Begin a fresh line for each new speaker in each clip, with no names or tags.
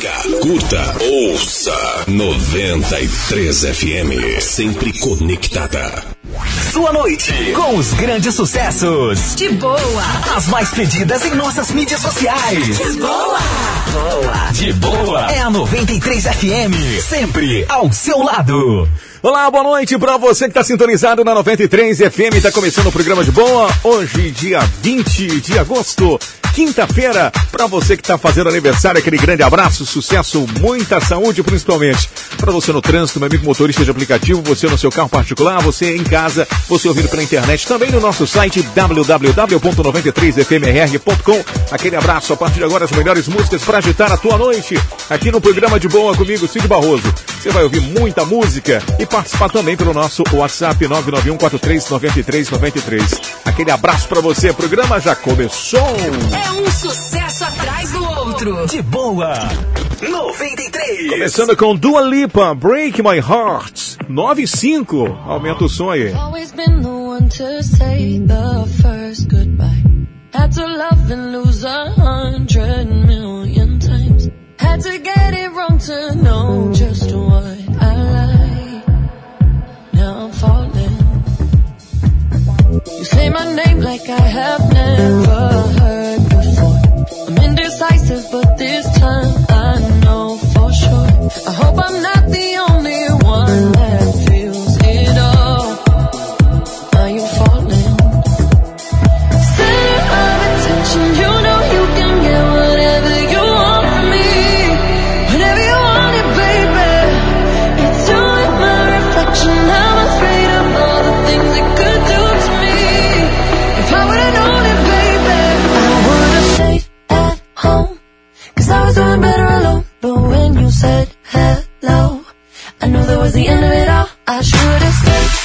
curta, ouça 93 FM, sempre conectada.
Sua noite com os grandes sucessos.
De boa.
As mais pedidas em nossas mídias sociais.
De boa.
Boa. De boa. É a 93 FM, sempre ao seu lado.
Olá, boa noite para você que está sintonizado na 93 FM. Está começando o programa de boa. Hoje, dia 20 de agosto, quinta-feira. Para você que está fazendo aniversário, aquele grande abraço, sucesso, muita saúde, principalmente. Para você no trânsito, meu amigo motorista de aplicativo, você no seu carro particular, você em casa, você ouvindo pela internet, também no nosso site www.93fmr.com. Aquele abraço. A partir de agora, as melhores músicas para agitar a tua noite. Aqui no programa de boa comigo, Cid Barroso. Você vai ouvir muita música e participar também pelo nosso WhatsApp 991439393. Aquele abraço para você. O programa já começou.
É um sucesso atrás do outro.
De boa. 93.
Começando com Dua Lipa, Break My Heart. 95. Aumenta o sonho.
Always been the one to say the first goodbye. Had to love and lose a hundred million. had to get it wrong to know just what I like. Now I'm falling. You say my name like I have never heard before. I'm indecisive, but this time I know for sure. I hope. said hello. I knew that was the end of it all. I should've stayed.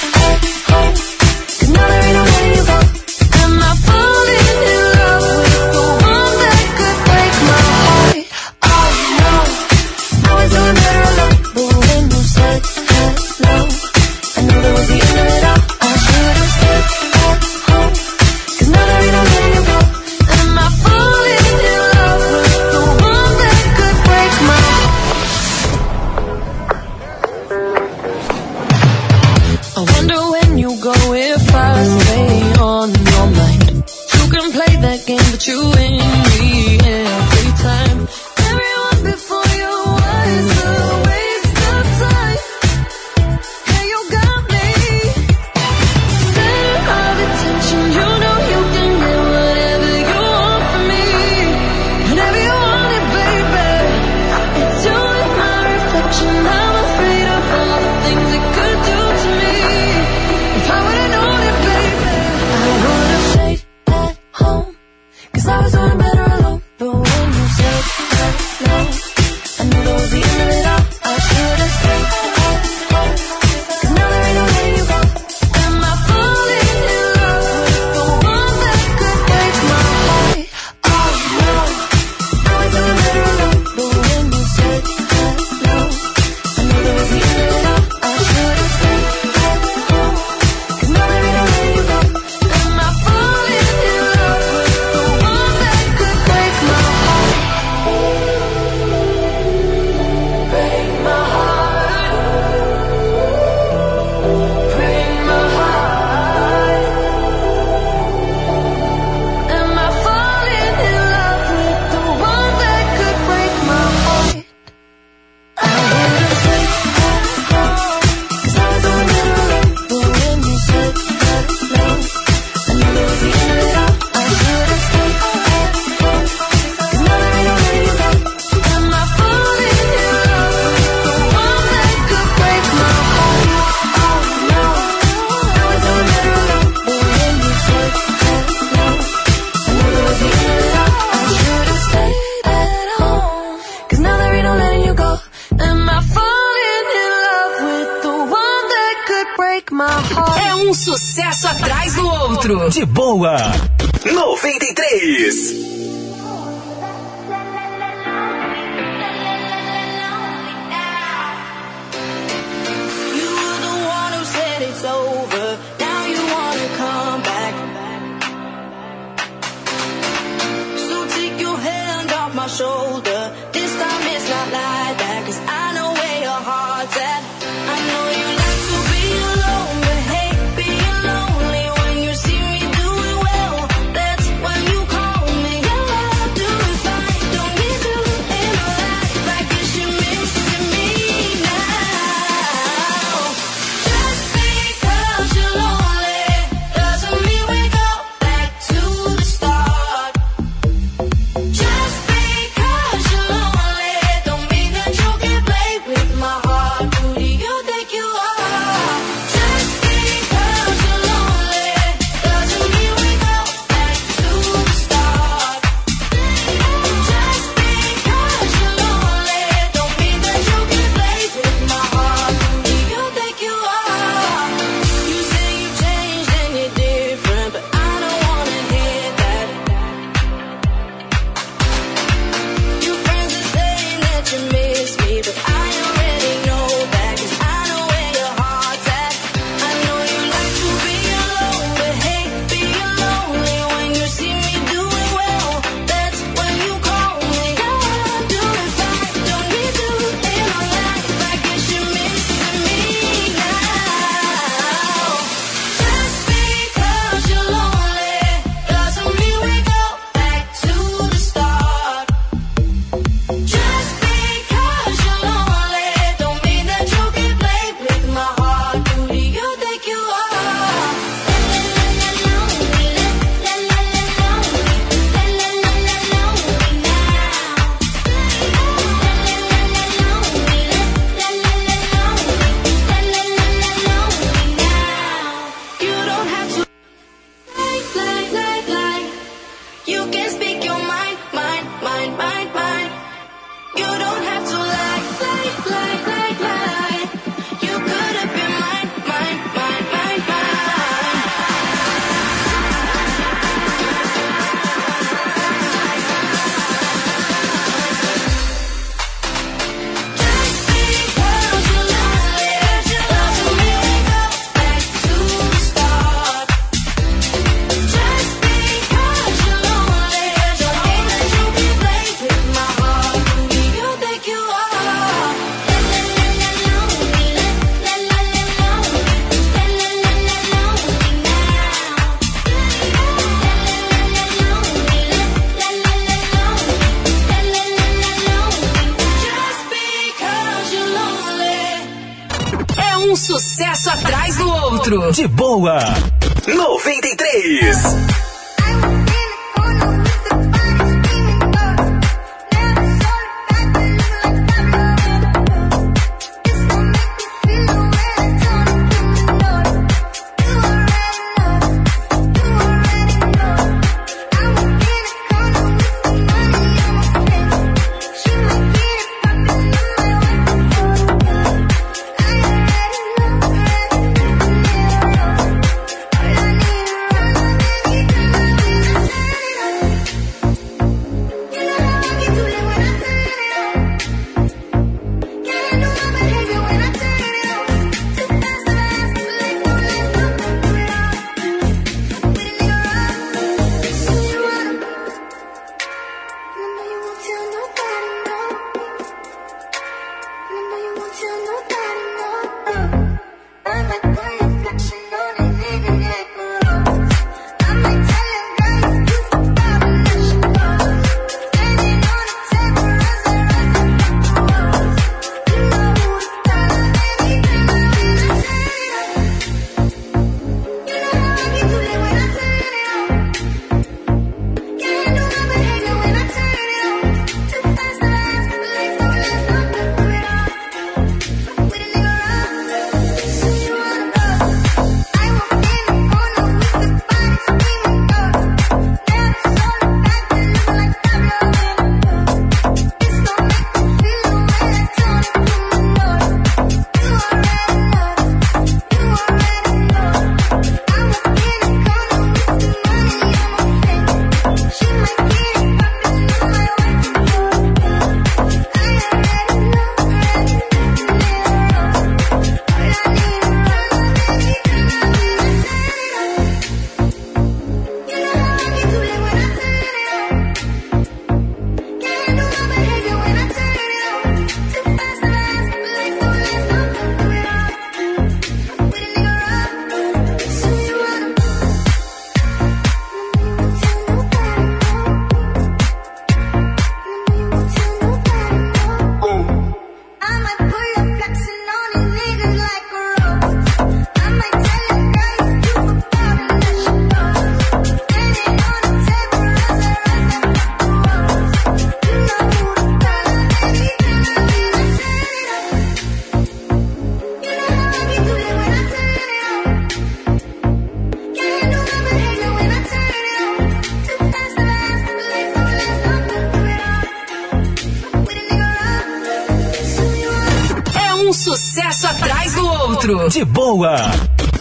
Centro
de Boa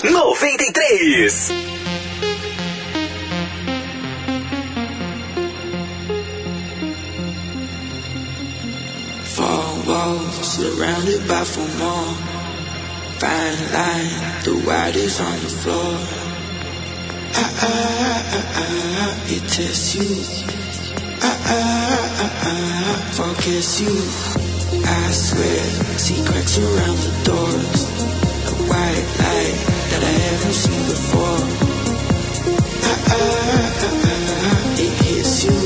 93.
Four walls surrounded by four more. Fine line, the white is on the floor. Ah, ah, ah, ah, ah it tests you. Ah, ah, ah, ah, ah focus you. I swear, secrets around the doors. white light that I haven't seen before. Ah, ah, ah, ah, ah. It hits you.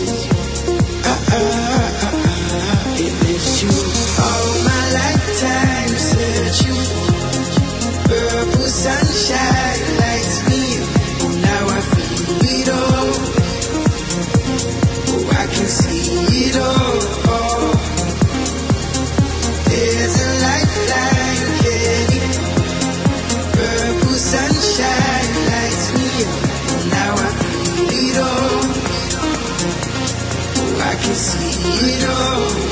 Ah, ah.
We know.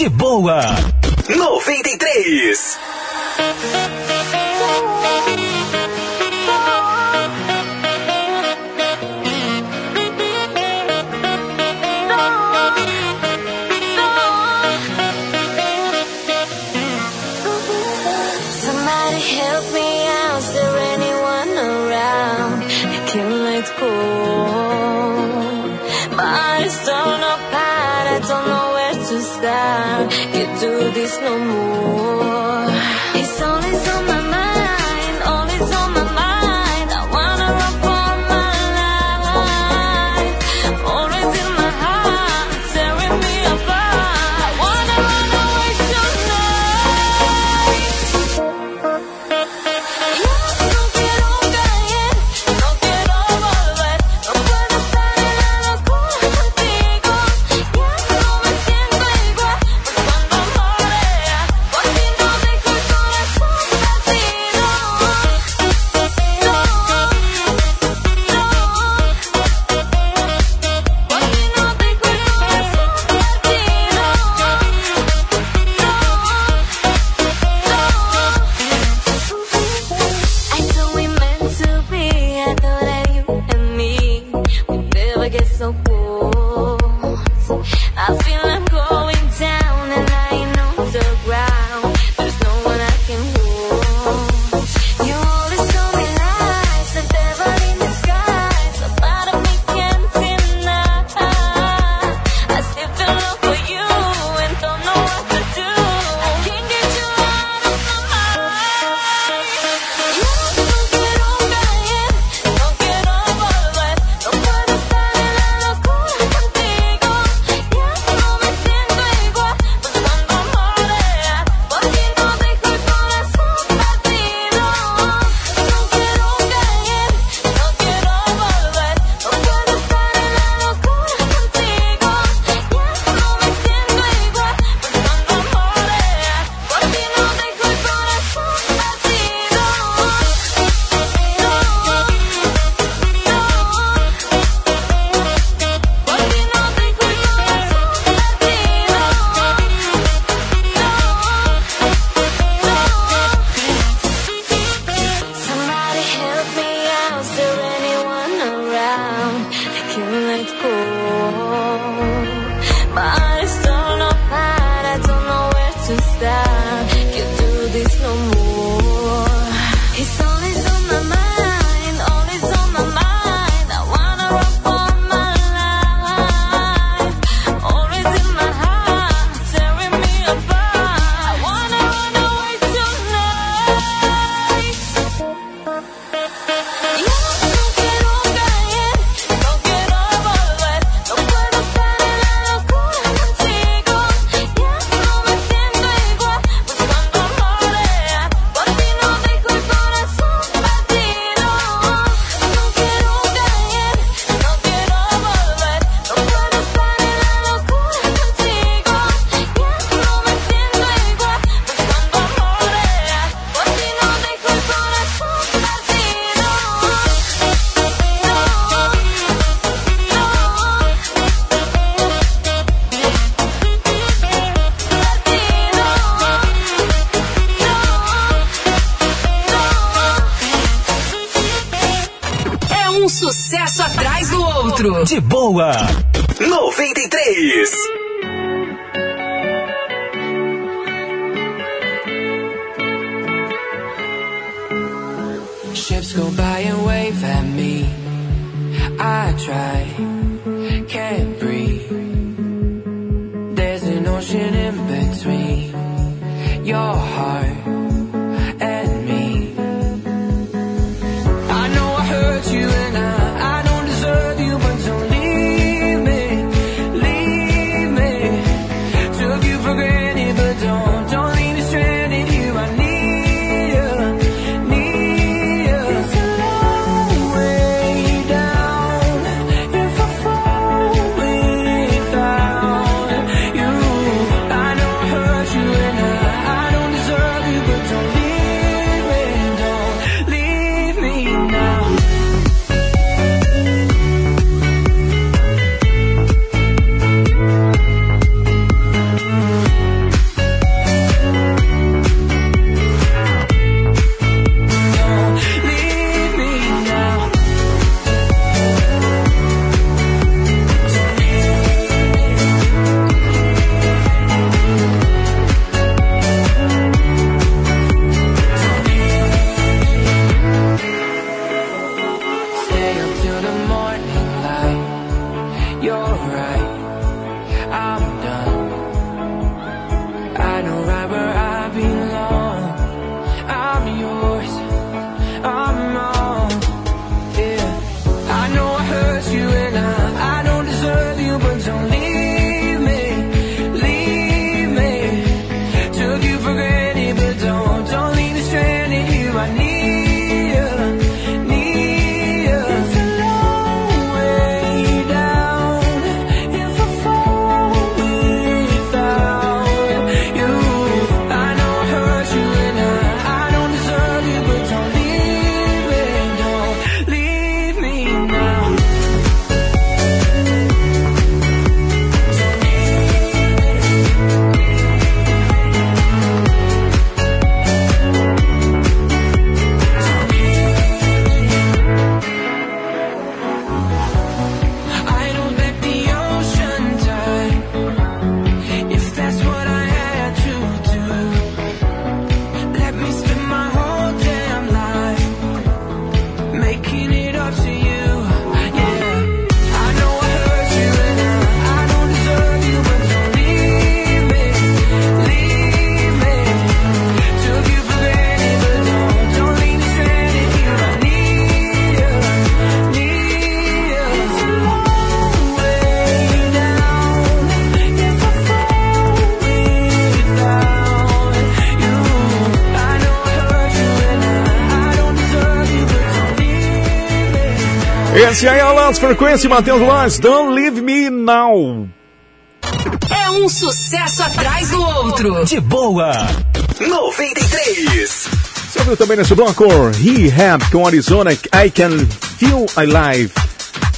De boa.
Frequência, Matheus Lance. Don't Leave Me Now.
É um sucesso atrás do outro.
De boa. 93.
Você ouviu também nesse bloco? Rehab com Arizona, I Can Feel Alive.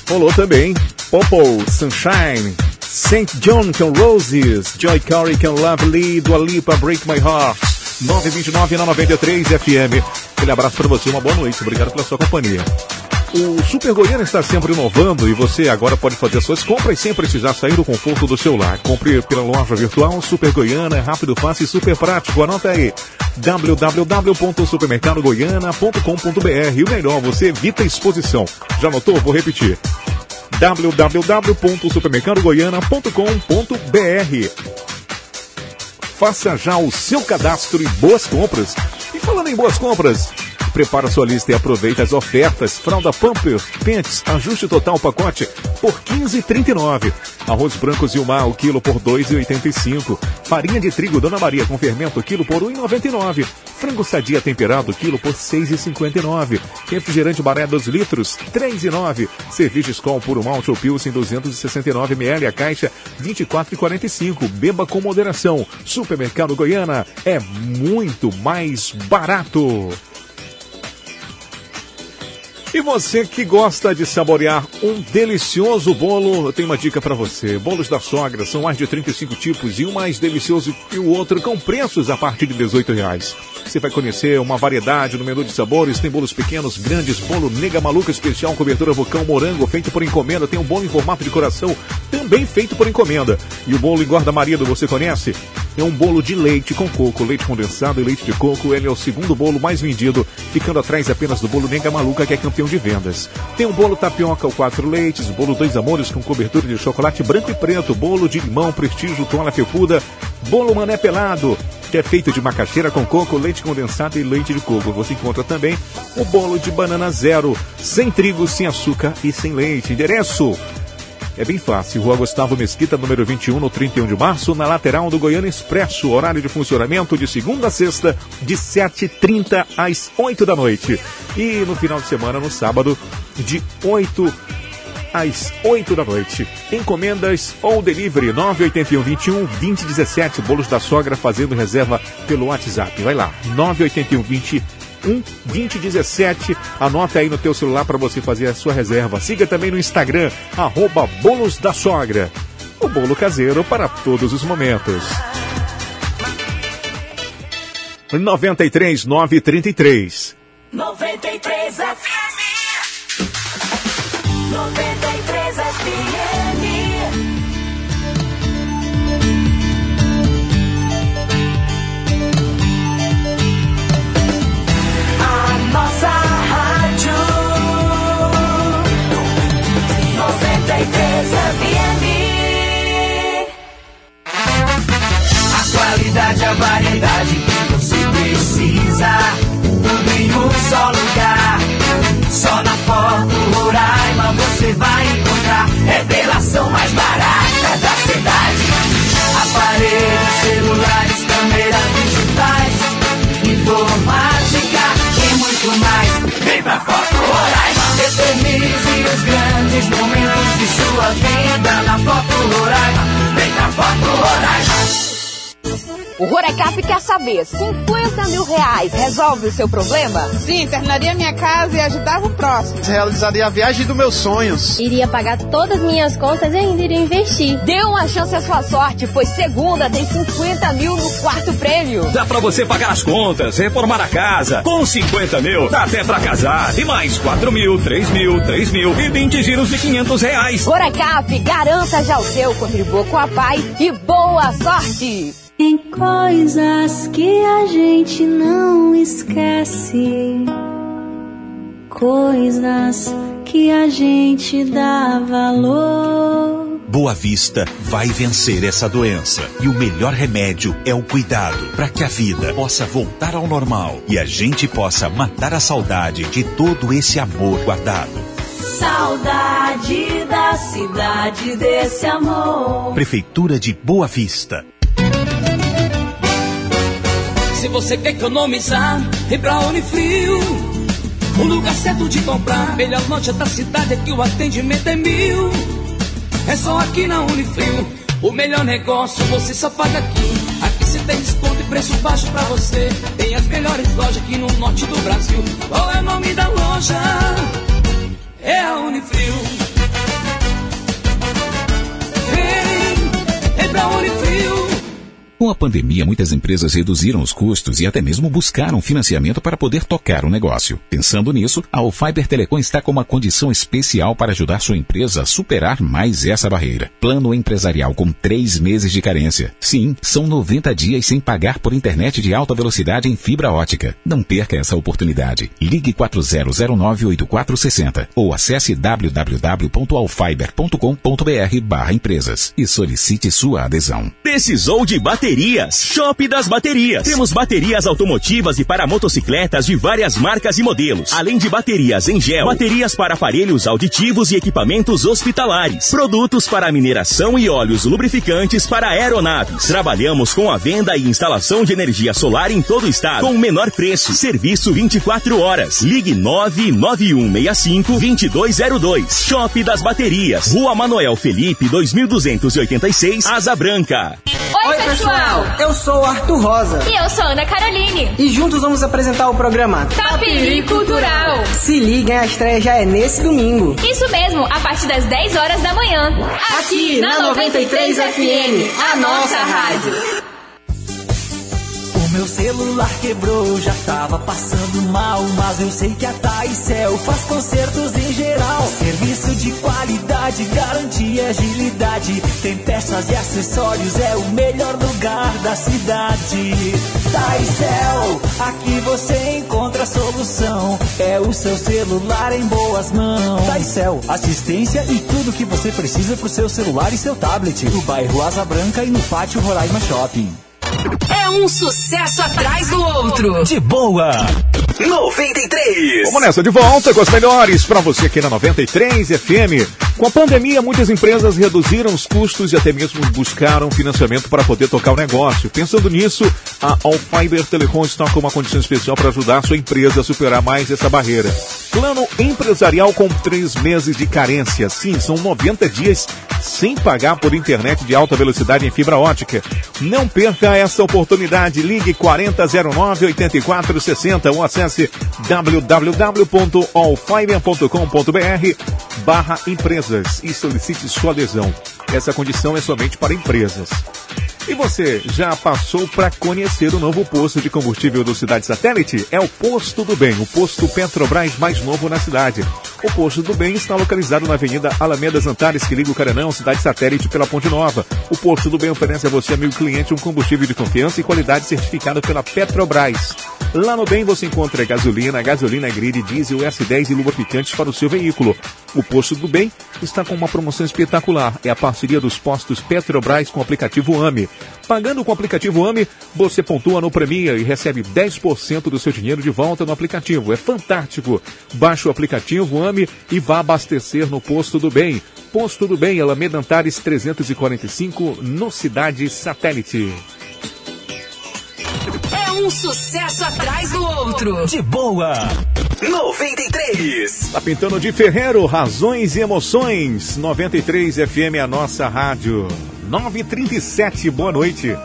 Rolou também Popo, Sunshine, St. John com Roses, Joy Corey com Lovely, Dua Lipa, Break My Heart. 929 na 93 FM. Aquele abraço para você, uma boa noite. Obrigado pela sua companhia. O Super Goiânia está sempre inovando e você agora pode fazer suas compras sem precisar sair do conforto do seu lar. Compre pela loja virtual Super Goiana, é rápido, fácil e super prático. Anota aí www.supermercadogoiana.com.br o melhor, você evita exposição. Já anotou? Vou repetir www.supermercadogoiana.com.br Faça já o seu cadastro e boas compras. E falando em boas compras, prepara sua lista e aproveita as ofertas. Fralda Pumper, Pants, ajuste total pacote por 15,39. Arroz branco Zilmar, o quilo por 2,85. Farinha de trigo Dona Maria com fermento, quilo por 1,99. Frango sadia temperado, quilo por 6,59. Refrigerante Baré 2 litros, 3,9. Cerveja Skol puro malte ou Pilsen 269 ml, a caixa 24,45. Beba com moderação. Supermercado Goiana é muito mais barato. E você que gosta de saborear um delicioso bolo, eu tenho uma dica para você. Bolos da sogra são mais de 35 tipos e um mais delicioso que o outro com preços a partir de 18 reais. Você vai conhecer uma variedade no menu de sabores, tem bolos pequenos, grandes, bolo nega maluca especial, cobertura vulcão morango, feito por encomenda, tem um bolo em formato de coração, também feito por encomenda. E o bolo engorda marido, você conhece? É um bolo de leite com coco, leite condensado e leite de coco. Ele é o segundo bolo mais vendido, ficando atrás apenas do bolo Nega Maluca, que é campeão de vendas. Tem o bolo tapioca ou quatro leites, bolo dois amores com cobertura de chocolate branco e preto, bolo de limão, prestígio, toalha felpuda, bolo mané pelado, que é feito de macaxeira com coco, leite condensado e leite de coco. Você encontra também o bolo de banana zero, sem trigo, sem açúcar e sem leite. Endereço é bem fácil. Rua Gustavo Mesquita, número 21, no 31 de março, na lateral do Goiânia Expresso. Horário de funcionamento de segunda a sexta, de 7h30 às 8 da noite. E no final de semana, no sábado, de 8 às 8 da noite. Encomendas ou delivery 981 21 2017. Bolos da sogra fazendo reserva pelo WhatsApp. Vai lá, 981 21 2017. Anota aí no teu celular para você fazer a sua reserva. Siga também no Instagram, arroba Bolos da Sogra. O bolo caseiro para todos os momentos. 93 933.
93 FM.
Variedade que você precisa. Tudo em um só lugar. Só na Foto Roraima você vai encontrar. Revelação mais barata da cidade. Aparelhos, celulares, câmeras digitais. Informática e muito mais. Vem pra Foto Roraima. Eternize os grandes momentos de sua vida na Foto Roraima. Vem pra Foto Roraima.
O Rorecap quer saber, 50 mil reais resolve o seu problema?
Sim, terminaria minha casa e ajudava o próximo.
Realizaria a viagem dos meus sonhos.
Iria pagar todas as minhas contas e ainda iria investir.
Dê uma chance à sua sorte, pois segunda tem 50 mil no quarto prêmio.
Dá pra você pagar as contas, reformar a casa. Com 50 mil, dá até pra casar. E mais 4 mil, 3 mil, 3 mil e 20 giros de 500 reais.
Rorecap, garanta já o seu, contribua com a paz e boa sorte!
Tem coisas que a gente não esquece, coisas que a gente dá valor.
Boa Vista vai vencer essa doença. E o melhor remédio é o cuidado, para que a vida possa voltar ao normal e a gente possa matar a saudade de todo esse amor guardado.
Saudade da cidade desse amor.
Prefeitura de Boa Vista.
Se você quer economizar, vem pra Unifrio.
O lugar certo de comprar, melhor loja da cidade, aqui o atendimento é mil. É só aqui na Unifrio, o melhor negócio você só paga aqui. Aqui você tem desconto e preço baixo pra você. Tem as melhores lojas aqui no norte do Brasil. Qual é o nome da loja? É a Unifrio. Vem, vem pra Unifrio.
Com a pandemia, muitas empresas reduziram os custos e até mesmo buscaram financiamento para poder tocar o negócio. Pensando nisso, a Alfiber Telecom está com uma condição especial para ajudar sua empresa a superar mais essa barreira. Plano empresarial com três meses de carência. Sim, são 90 dias sem pagar por internet de alta velocidade em fibra ótica. Não perca essa oportunidade. Ligue 40098460 ou acesse www.alfiber.com.br barra empresas e solicite sua adesão.
Precisou de baterias? Shop das Baterias. Temos baterias automotivas e para motocicletas de várias marcas e modelos. Além de baterias em gel, baterias para aparelhos auditivos e equipamentos hospitalares. Produtos para mineração e óleos lubrificantes para aeronaves. Trabalhamos com a venda e instalação de energia solar em todo o estado, com o menor preço. Serviço 24 horas. Ligue 99165-2202. Shop das Baterias. Rua Manoel Felipe, 2286, Asa Branca.
Oi, pessoal! Eu sou o Arthur Rosa.
E eu sou Ana Caroline.
E juntos vamos apresentar o programa
Tapiri Cultural.
Se liguem, a estreia já é nesse domingo.
Isso mesmo, a partir das 10 horas da manhã.
Aqui na 93 FM, a nossa rádio.
Meu celular quebrou, já tava passando mal, mas eu sei que a Taicel faz consertos em geral. Serviço de qualidade, garantia, agilidade. Tem peças e acessórios, é o melhor lugar da cidade. Taicel, aqui você encontra a solução. É o seu celular em boas mãos.
Taicel, assistência e tudo que você precisa pro seu celular e seu tablet. No bairro Asa Branca e no pátio Roraima Shopping.
É um sucesso atrás do outro.
De boa. 93.
Vamos nessa, de volta com as melhores para você aqui na 93 FM. Com a pandemia, muitas empresas reduziram os custos e até mesmo buscaram financiamento para poder tocar o negócio. Pensando nisso, a Alfiber Telecom está com uma condição especial para ajudar a sua empresa a superar mais essa barreira. Plano empresarial com três meses de carência. Sim, são 90 dias sem pagar por internet de alta velocidade em fibra ótica. Não perca essa oportunidade. Ligue 4009-8460 ou acesse www.allfiber.com.br barra empresas e solicite sua adesão. Essa condição é somente para empresas. E você já passou para conhecer o novo posto de combustível do Cidade Satélite? É o Posto do Bem, o posto Petrobras mais novo na cidade. O Posto do Bem está localizado na Avenida Alamedas Antares, que liga o Caranão, Cidade Satélite pela Ponte Nova. O Posto do Bem oferece a você, amigo cliente, um combustível de confiança e qualidade certificado pela Petrobras. Lá no Bem você encontra gasolina, gasolina grid, diesel, S10 e lubrificantes para o seu veículo. O Posto do Bem está com uma promoção espetacular. É a parceria dos postos Petrobras com o aplicativo AME. Pagando com o aplicativo AME, você pontua no Premia e recebe 10% do seu dinheiro de volta no aplicativo. É fantástico. Baixe o aplicativo AME e vá abastecer no Posto do Bem. Posto do Bem, Alameda Antares 345, no Cidade Satélite.
É um sucesso atrás do outro.
De boa. 93.
Tá pintando de Ferreiro, razões e emoções. 93 FM, a nossa rádio. 937, boa noite.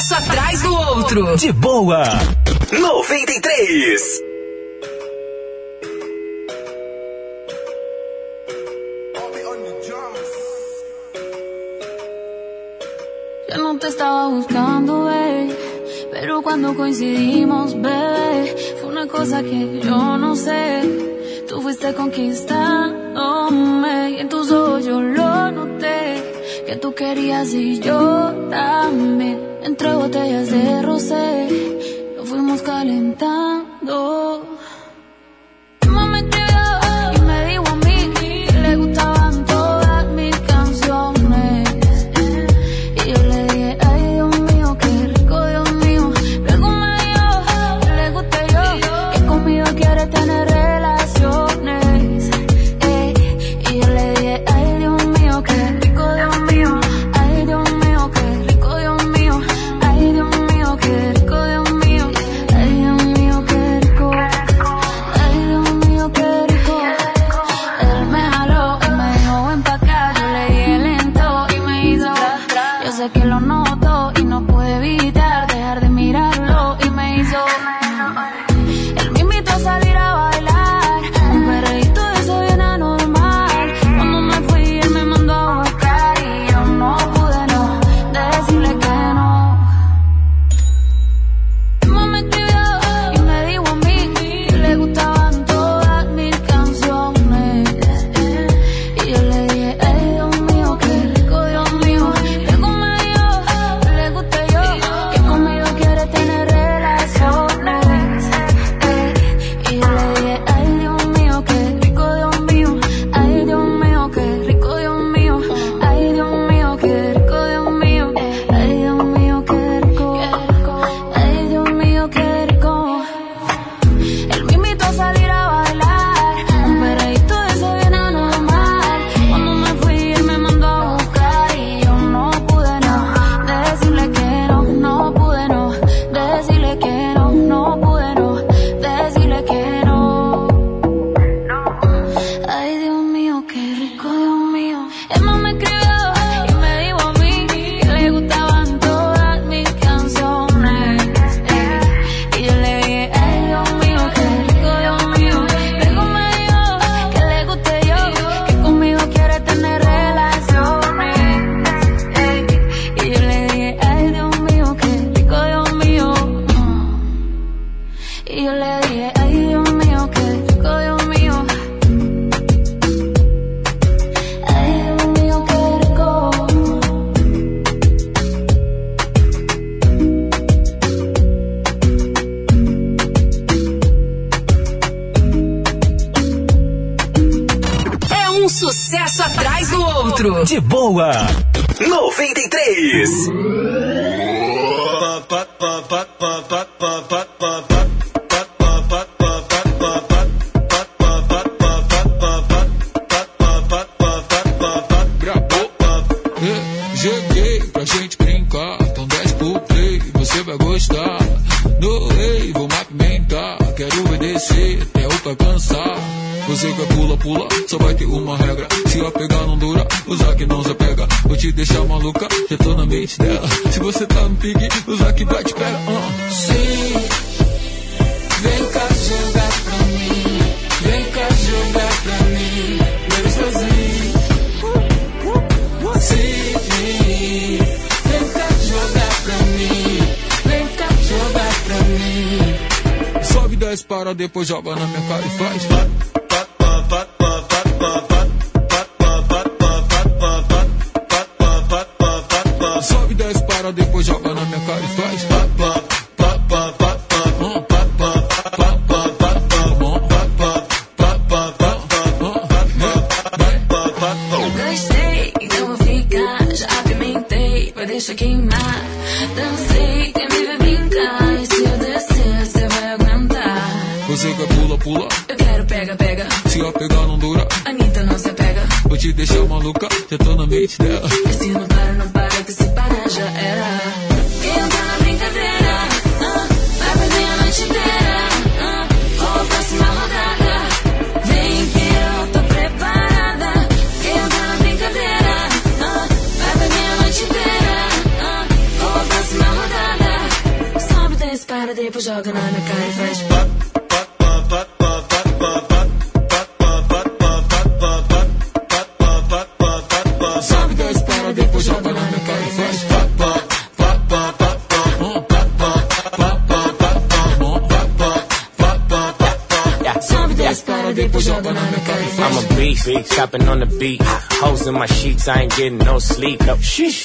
sucesso atrás do outro.
De boa. 93.
Yo no te estaba buscando, eh, pero cuando coincidimos, bebé, fue una cosa que yo no sé. Tú fuiste
conquistada.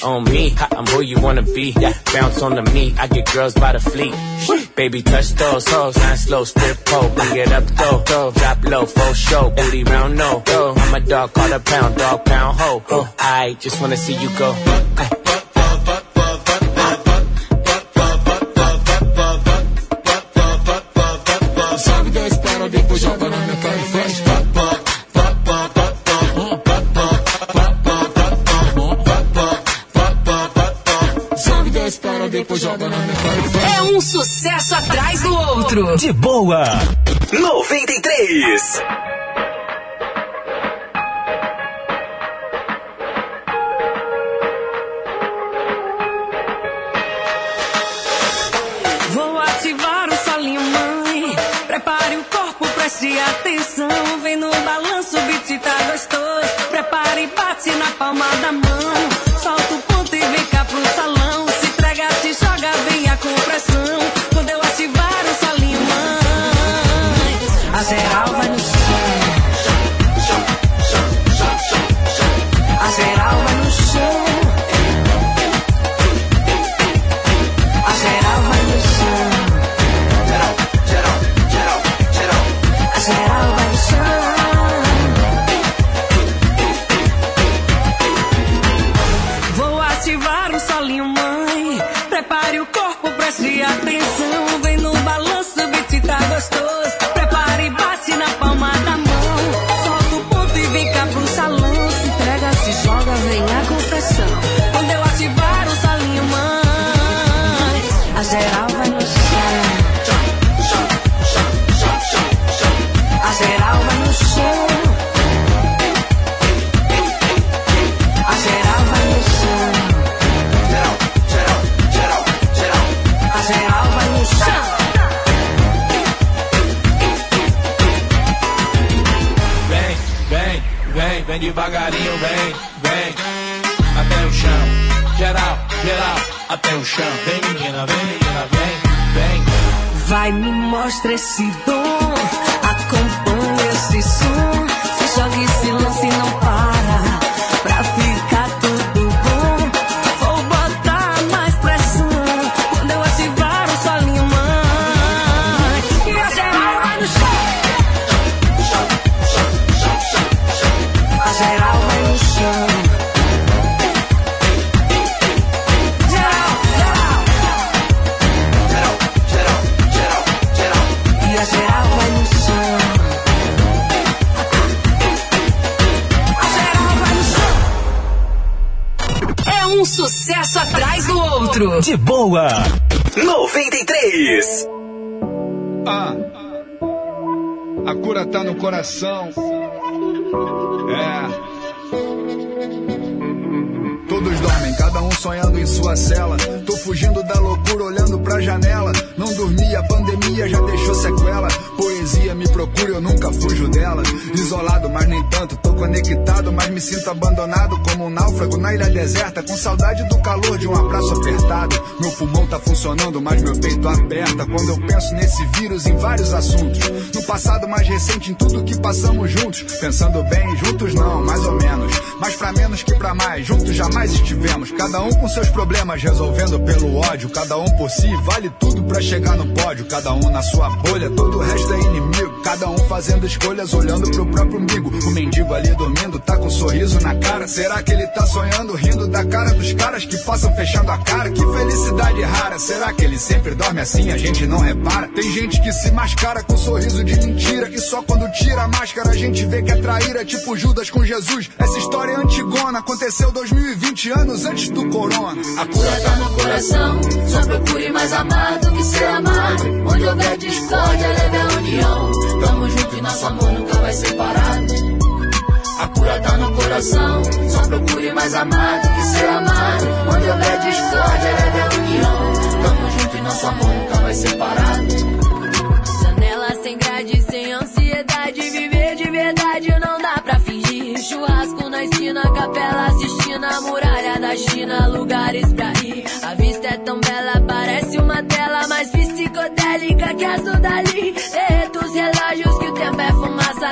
On me, I'm who you wanna be. Bounce on the meat, I get girls by the fleet. Baby, touch those hoes, nine slow, strip pole. Bring it up, go, go, drop low, full show, booty round, no. I'm a dog, call a pound, dog pound, ho. Oh, I just wanna see you go.
De boa. 93.
Funcionando, mas meu peito aperta. Quando eu penso nesse vírus em vários assuntos. No passado mais recente, em tudo que passamos juntos. Pensando bem, juntos não, mais ou menos. Mas pra menos que pra mais, juntos jamais estivemos. Cada um com seus problemas, resolvendo pelo ódio. Cada um por si, vale tudo pra chegar no pódio. Cada um na sua bolha, todo o resto é inimigo. Cada um fazendo escolhas, olhando pro próprio umbigo. O mendigo ali dormindo, tá com um sorriso na cara. Será que ele tá sonhando, rindo da cara dos caras que passam fechando a cara? Que felicidade rara. Será que ele sempre dorme assim, a gente não repara? Tem gente que se mascara com sorriso de mentira. E só quando tira a máscara a gente vê que é traíra, tipo Judas com Jesus. Essa história é antigona, aconteceu 2020 anos antes do corona. A cura tá no
coração. Só procure mais amar do que ser amado. Onde houver discórdia, leve a união. Tamo junto e nosso amor nunca vai separar.
A cura tá no coração, só procure mais amar do que ser amado. Onde houver discórdia, leve a união. Tamo junto e nosso amor nunca vai separar.
Janela sem grade, sem ansiedade. Viver de verdade não dá pra fingir. Churrasco na esquina, capela assistindo a muralha da China. Lugares pra ir.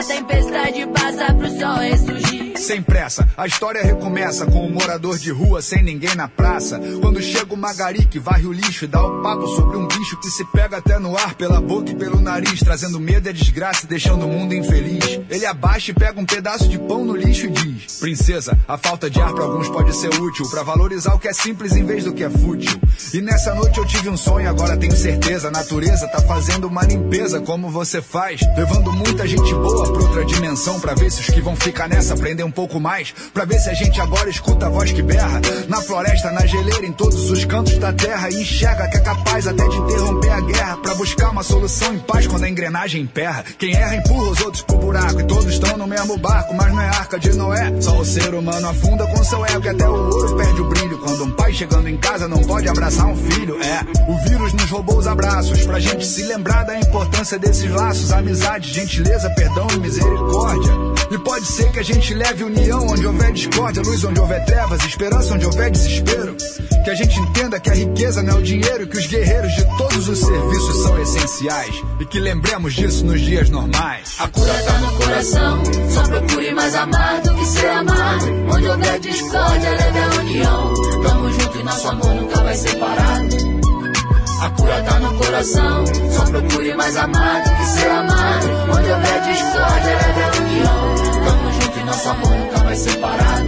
A tempestade passa pro sol ressurgir.
Sem pressa, a história recomeça com um morador de rua sem ninguém na praça. Quando chega o Magari que varre o lixo e dá o papo sobre um bicho que se pega até no ar pela boca e pelo nariz, trazendo medo e desgraça e deixando o mundo infeliz. Ele abaixa e pega um pedaço de pão no lixo e diz: Princesa, a falta de ar pra alguns pode ser útil pra valorizar o que é simples em vez do que é fútil. E nessa noite eu tive um sonho, agora tenho certeza. A natureza tá fazendo uma limpeza como você faz, levando muita gente boa pra outra dimensão pra ver se os que vão ficar nessa aprendem um pouco mais. Pra ver se a gente agora escuta a voz que berra. Na floresta, na geleira, em todos os cantos da terra. E enxerga que é capaz até de interromper a guerra. Pra buscar uma solução em paz quando a engrenagem emperra. Quem erra empurra os outros pro buraco. E todos estão no mesmo barco, mas não é arca de Noé. Só o ser humano afunda com seu ego. E até o ouro perde o brilho. Quando um pai chegando em casa não pode abraçar um filho. É, o vírus nos roubou os abraços. Pra gente se lembrar da importância desses laços. Amizade, gentileza, perdão e misericórdia. E pode ser que a gente leve união onde houver discórdia, luz onde houver trevas, esperança onde houver desespero. Que a gente entenda que a riqueza não é o dinheiro, que os guerreiros de todos os serviços são essenciais. E que lembremos disso nos dias normais.
A cura tá no coração, só procure mais amar do que ser amado. Onde houver discórdia, leve a união. Tamo junto e nosso amor nunca vai separar. A cura tá no coração, só procure mais amar do que ser amado. Onde houver discórdia, leve a união. Tamo junto e nosso amor nunca vai separar.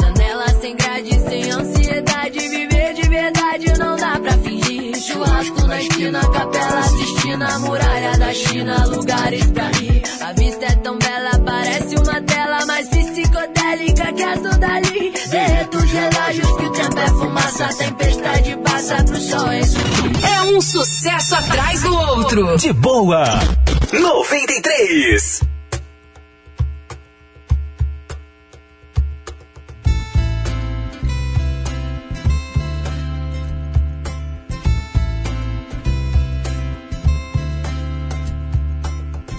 Janela sem grade, sem ansiedade. Viver de verdade não dá pra fingir. Churrasco na esquina, capela assistindo a muralha da China. Lugares pra ir. A vista é tão bela, parece uma tela mais psicodélica que azul dali. Derreta os relógios que o tempo é fumaça. Tempestade passa pro sol ressurgir.
É um sucesso atrás do outro.
De boa. 93.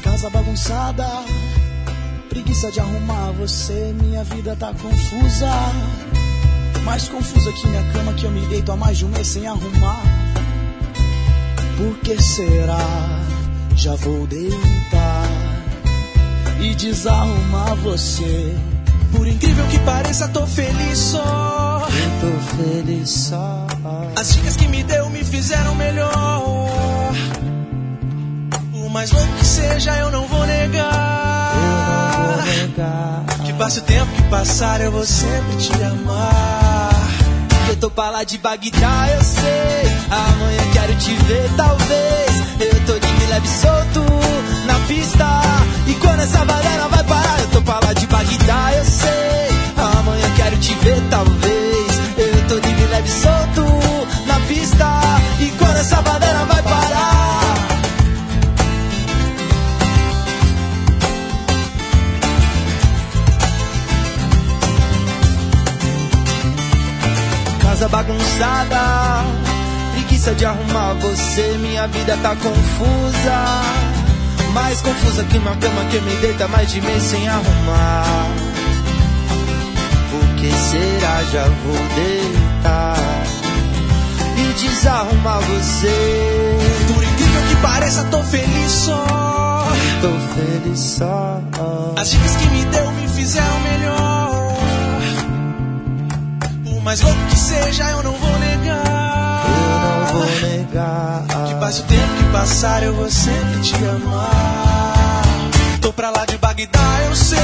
Casa bagunçada, preguiça de arrumar você, minha vida tá confusa. Mais confusa que minha cama que eu me deito há mais de um mês sem arrumar. Por que será? Já vou deitar e desarrumar você. Por incrível que pareça, tô feliz só. Eu tô feliz só. As dicas que me deu me fizeram melhor. Por mais louco que seja, eu não vou negar. Eu não vou negar. Que passe o tempo que passar, eu vou sempre te amar. Eu tô pra lá de Bagdá, eu sei. Amanhã quero te ver, talvez. Eu tô de leve solto na pista. E quando essa banana vai parar, eu tô pra lá de Bagdá, eu sei. Amanhã quero te ver, talvez. Eu tô de leve solto na pista. E quando essa banana vai parar. Casa bagunçada, preguiça de arrumar você, minha vida tá confusa. Mais confusa que uma cama que me deita mais de mês sem arrumar. Por que será? Já vou deitar e desarrumar você. Por incrível que pareça, tô feliz só. Tô feliz só. As dicas que me deu me fizeram melhor. Mais louco que seja, eu não vou negar. Eu não vou negar. Que passe o tempo que passar, eu vou sempre te amar. Tô pra lá de Bagdá, eu sei.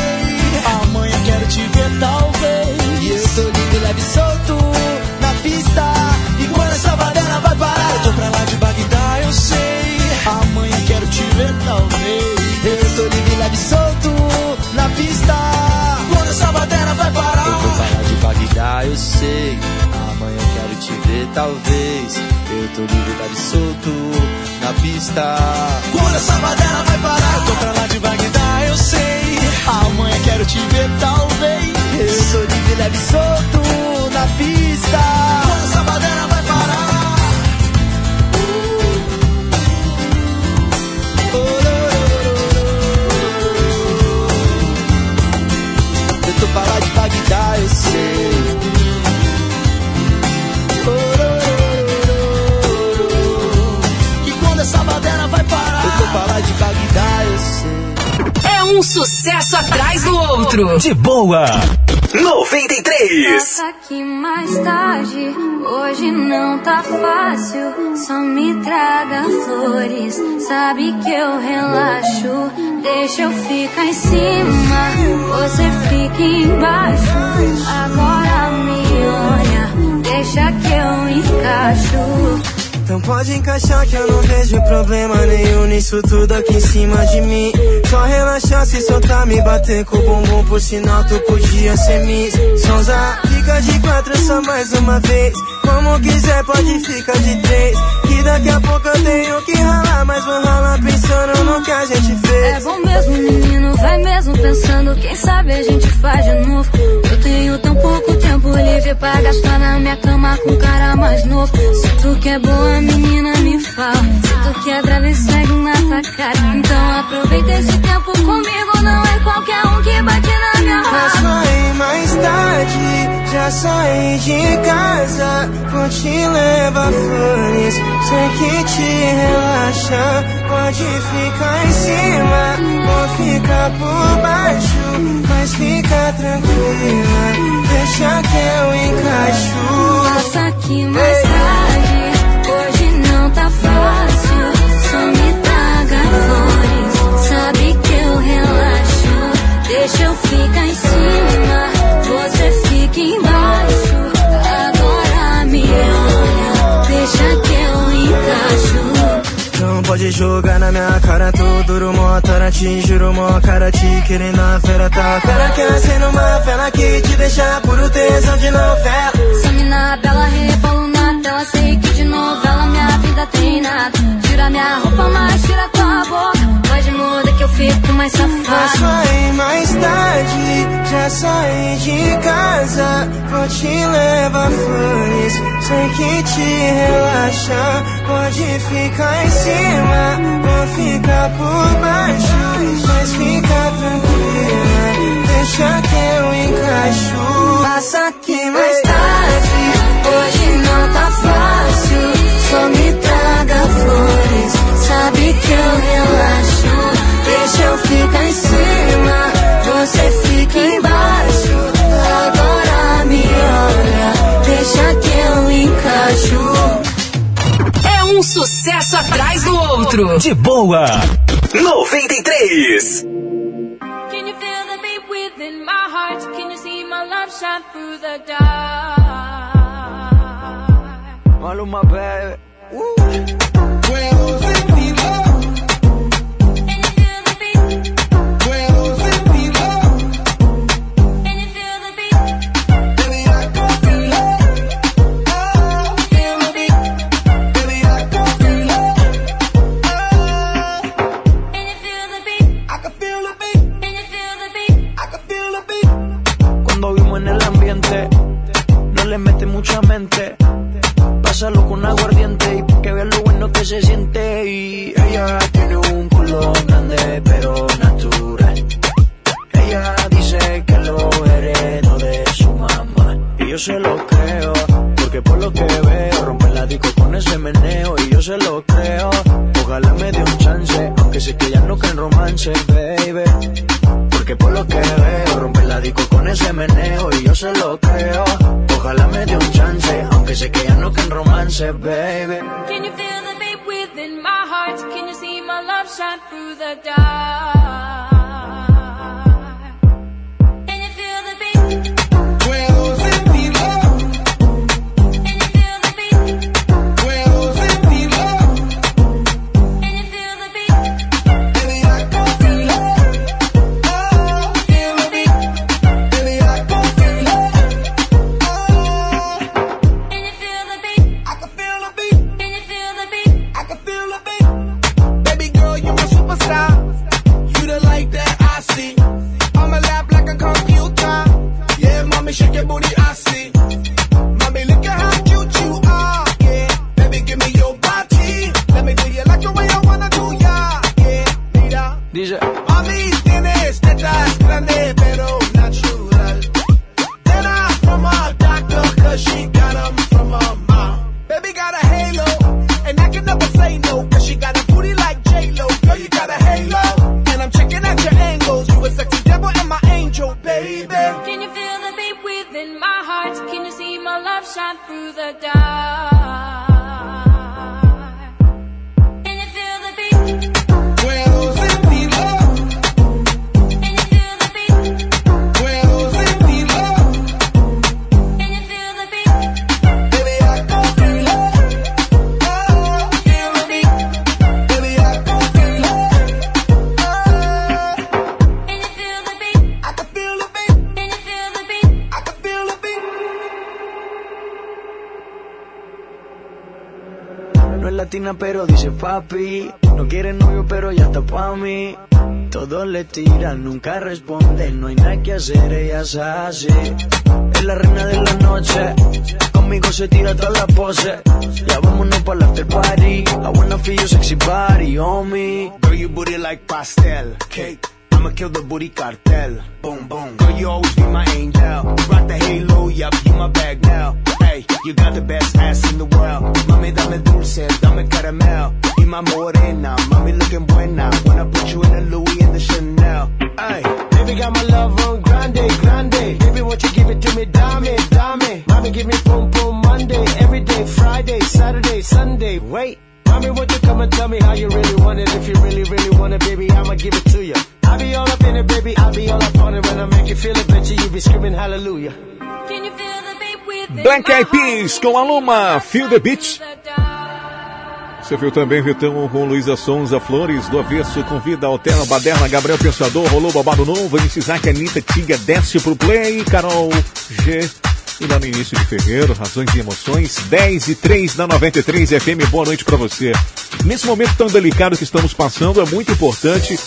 Amanhã quero te ver, talvez. E eu tô livre, leve e solto na pista. E quando essa banana vai parar, eu tô pra lá de Bagdá, eu sei. Amanhã quero te ver, talvez. Eu tô livre, leve e solto na pista. Quando essa banana vai parar, acordar, eu sei. Amanhã quero te ver, talvez. Eu tô
livre, tá de solto na pista.
Quando essa baderna vai parar, eu tô
pra lá de Bagdá, eu sei. Amanhã quero te ver, talvez. Eu tô livre, leve solto na pista. Quando essa baderna vai tô pra lá de Bagdá, eu sei. Que quando essa madeira vai parar?
Eu tô pra de Bagdá um sucesso atrás do outro.
De boa. 93.
Passa aqui mais tarde, hoje não tá fácil. Só me traga flores, sabe que eu relaxo. Deixa eu ficar em cima, você fica embaixo. Agora me olha, deixa que eu encaixo.
Então pode encaixar que eu não vejo problema nenhum nisso tudo aqui em cima de mim. Só relaxar se soltar, me bater com o bumbum, por sinal tu podia ser miss. Sonza, fica de quatro só mais uma vez. Como quiser, pode ficar de três. Que daqui a pouco eu tenho que ralar, mas vou ralar pensando no que a gente fez.
É bom mesmo, menino, vai mesmo pensando. Quem sabe a gente faz de novo. Eu tenho tão pouco tempo livre pra gastar na minha cama com um cara mais novo. Se tu que é boa, menina, me fala. Se tu quer brava, segue na tua cara. Então aproveita esse tempo comigo. Não é qualquer um que bate na minha
Já
raba.
saí mais tarde, já saí de casa. Vou te levar flores, sei que te relaxa. Pode ficar em cima, vou ficar por baixo. Mas fica tranquila, deixa que eu encaixo.
Passa aqui mais tarde,
pode jogar na minha cara, tô duro, mó tara, te juro, mó cara, te querendo a fera, tá? Cara quer ser numa fela que te deixa puro tesão de novela.
Some na bela, rebolo na tela, sei que de novela minha vida tem nada. Tira minha roupa, mas tira tua boca. Pode mudar que eu fico mais safado.
saí mais tarde, já saí de casa. Vou te levar flores, sei que te relaxa. Pode ficar em cima, vou ficar por baixo. Mas fica tranquila, deixa que eu encaixo. Passa aqui mais tarde,
Hoje tá fácil, só me traga flores. Sabe que eu relaxo, deixa eu ficar em cima, você fica embaixo. Agora me olha, deixa que eu encaixo.
É um sucesso atrás do outro.
De boa. 93.
Can you feel the beat within my heart? Can you see my love shine through the dark?
Maluma, baby.
Cuando
papi No quiere novio pero ya está pa' mí Todos le tiran, nunca responde No hay nada que hacer, ella es así Es la reina de la noche Conmigo se tira toda la pose Ya vámonos pa' la after party I wanna feel sexy body me
Girl, you booty like pastel cake. I'ma kill the booty cartel. Boom, boom. Girl, you always be my angel. Rock the halo, yup, you my bag now. Hey, you got the best ass in the world. Mami, dame dulce, dame caramel. Y my morena, mami looking buena. Wanna put you in the Louis and the Chanel. Hey, baby got my love on grande, grande. Baby, won't you give it to me, dame, dame. Mommy give me boom, boom, Monday. Every day, Friday, Saturday, Sunday. Wait. Mommy, won't you come and tell me how you really want it? If you really, really want it, baby, I'ma give it to you. I be all up in it, baby, I be all up on it. When I make you feel it, bet you, you be screaming hallelujah.
Can you feel the beat with
Black Eyed Peas com a Luma, Feel the Beat. Você viu também Vitão com Luísa Sonza Flores, do Avesso, convida Altera, Baderna, Gabriel Pensador, rolou babado novo, MC Isaac, Anitta, Tiga, desce pro play, Carol G. E lá no início de fevereiro, Razões e Emoções, 10 e 3 da 93 FM, boa noite pra você. Nesse momento tão delicado que estamos passando, é muito importante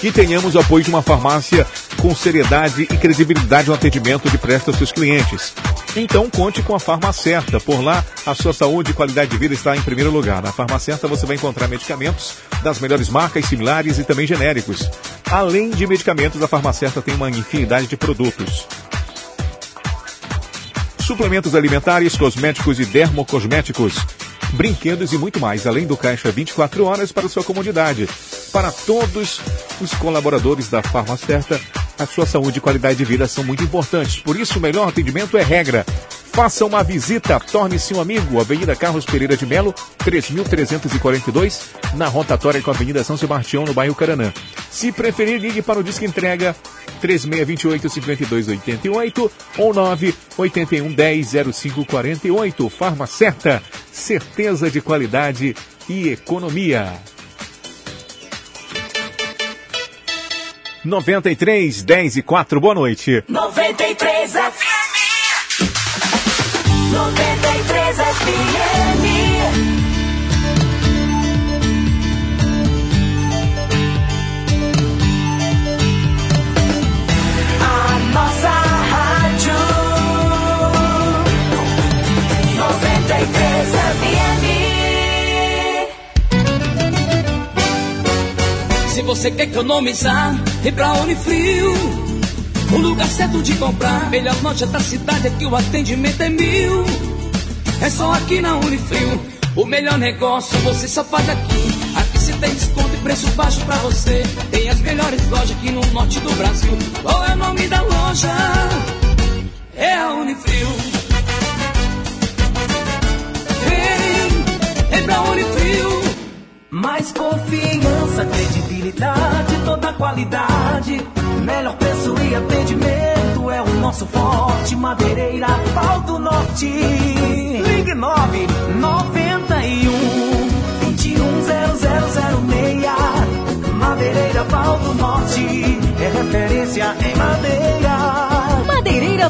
que tenhamos o apoio de uma farmácia com seriedade e credibilidade no atendimento que presta aos seus clientes. Então conte com a Farmacerta. Por lá, a sua saúde e qualidade de vida está em primeiro lugar. Na Farmacerta você vai encontrar medicamentos das melhores marcas, similares e também genéricos. Além de medicamentos, a Farmacerta tem uma infinidade de produtos. Suplementos alimentares, cosméticos e dermocosméticos, brinquedos e muito mais, além do caixa 24 horas para sua comodidade. Para todos os colaboradores da Farmacerta, a sua saúde e qualidade de vida são muito importantes. Por isso, o melhor atendimento é regra. Faça uma visita, torne-se um amigo. Avenida Carlos Pereira de Melo, 3.342, na rotatória com a Avenida São Sebastião, no bairro Caranã. Se preferir, ligue para o Disque Entrega 3628-5288 ou 981-100548. Farma Certa, certeza de qualidade e economia. 93, 10 e 4, boa noite.
93 FM. 93 FM.
Se você quer economizar, vem pra Unifrio. O lugar certo de comprar. Melhor loja da cidade, aqui o atendimento é mil. É só aqui na Unifrio. O melhor negócio você só faz aqui. Aqui você tem desconto e preço baixo pra você. Tem as melhores lojas aqui no norte do Brasil. Qual é o nome da loja? É a Unifrio. Vem, vem pra Unifrio.
Mais confiança, credibilidade, toda qualidade. Melhor preço e atendimento é o nosso forte. Madeireira, pau do norte. Ligue 9 91 21 0006. Madeireira, pau do norte. É referência em madeira.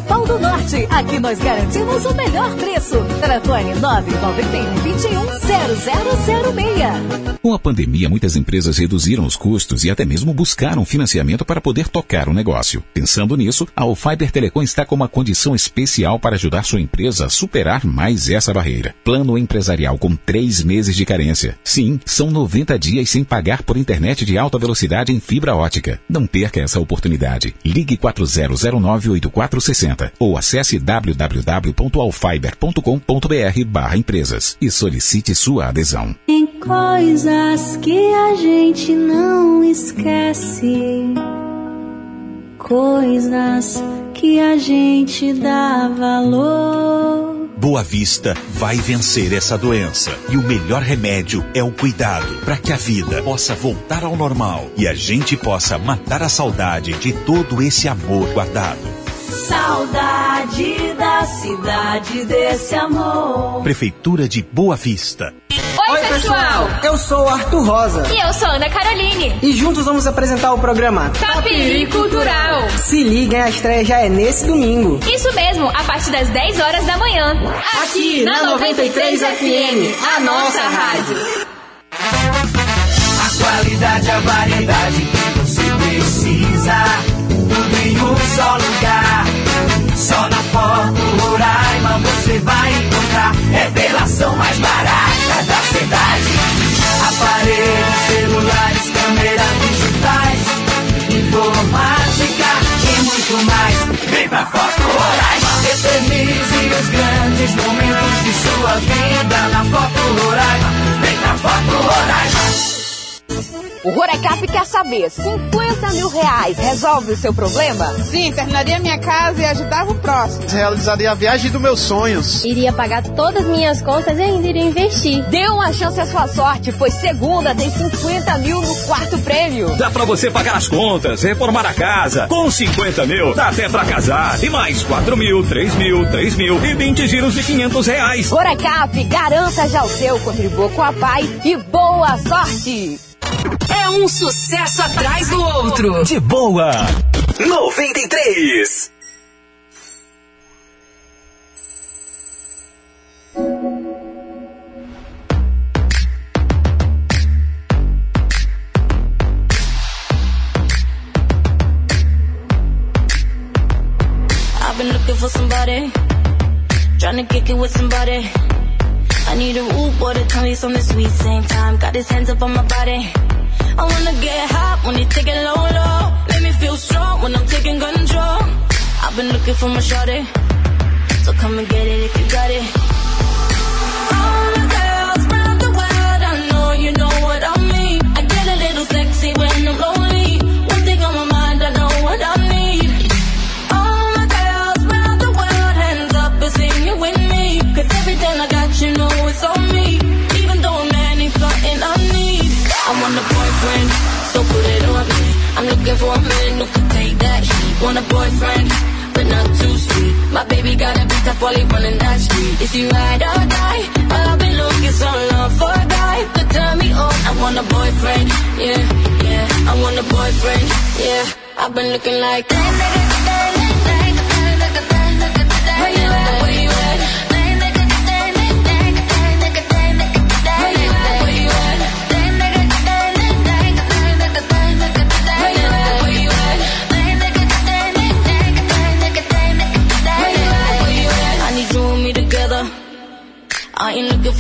Pau do Norte. Aqui nós garantimos o melhor preço. Telefone 991 21 0006.
Com a pandemia, muitas empresas reduziram os custos e até mesmo buscaram financiamento para poder tocar o negócio. Pensando nisso, a Alfiber Telecom está com uma condição especial para ajudar sua empresa a superar mais essa barreira. Plano empresarial com três meses de carência. Sim, são 90 dias sem pagar por internet de alta velocidade em fibra ótica. Não perca essa oportunidade. Ligue 40098460 ou acesse www.alfiber.com.br barra empresas e solicite sua adesão.
Tem coisas que a gente não esquece.
coisas que a gente dá valor.
Boa Vista vai vencer essa doença. E o melhor remédio é o cuidado, para que a vida possa voltar ao normal e a gente possa matar a saudade de todo esse amor guardado.
Saudade da cidade desse amor.
Prefeitura de Boa Vista.
Oi, pessoal!
Eu sou o Arthur Rosa.
E eu sou a Ana Caroline.
E juntos vamos apresentar o programa
Tapiri Cultural.
Se liguem, a estreia já é nesse domingo.
Isso mesmo, a partir das 10 horas da manhã.
Aqui na 93 FM, a nossa rádio.
A qualidade, a variedade que você precisa. Tudo em um só lugar. Só na Foto Roraima você vai encontrar. Revelação mais barata da cidade. Aparelhos, celulares, câmeras digitais. Informática e muito mais. Vem pra Foto Roraima. Eternize os grandes momentos de sua vida na Foto Roraima. Vem pra Foto Roraima.
O Rorecap quer saber, 50 mil reais resolve o seu problema?
Sim, terminaria minha casa e ajudava o próximo.
Realizaria a viagem dos meus sonhos.
Iria pagar todas minhas contas e ainda iria investir.
Dê uma chance à sua sorte, foi segunda, tem 50 mil no quarto prêmio.
Dá pra você pagar as contas, reformar a casa. Com 50 mil, dá até pra casar. E mais 4 mil, 3 mil, 3 mil e 20 giros de 500 reais.
Rorecap, garanta já o seu, contribua com a Pai e boa sorte!
É um sucesso atrás do outro.
De boa. 93.
I've been looking for somebody, trying to kick it with somebody. I need a rude boy to tell me something sweet. Same time, got his hands up on my body. I wanna get hot when he take it low, low. Make me feel strong when I'm taking control. I've been looking for my shorty, so come and get it if you got it. Looking for a man who can take that heat. Want a boyfriend, but not too sweet. My baby got a big top while he running that street. Is he ride or die? I've been looking so long for a guy could turn me on. I want a boyfriend, yeah, yeah. I want a boyfriend, yeah. I've been looking like that.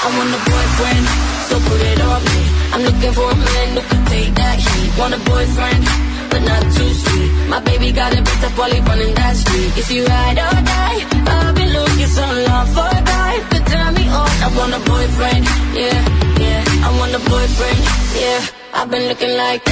I want a boyfriend, so put it on me. I'm looking for a man who can take that heat. Want a boyfriend, but not too sweet. My baby got a bit up while running that street. If you ride or die, I've been looking so long for a guy could turn me on. I want a boyfriend, yeah, yeah. I want a boyfriend, yeah. I've been looking like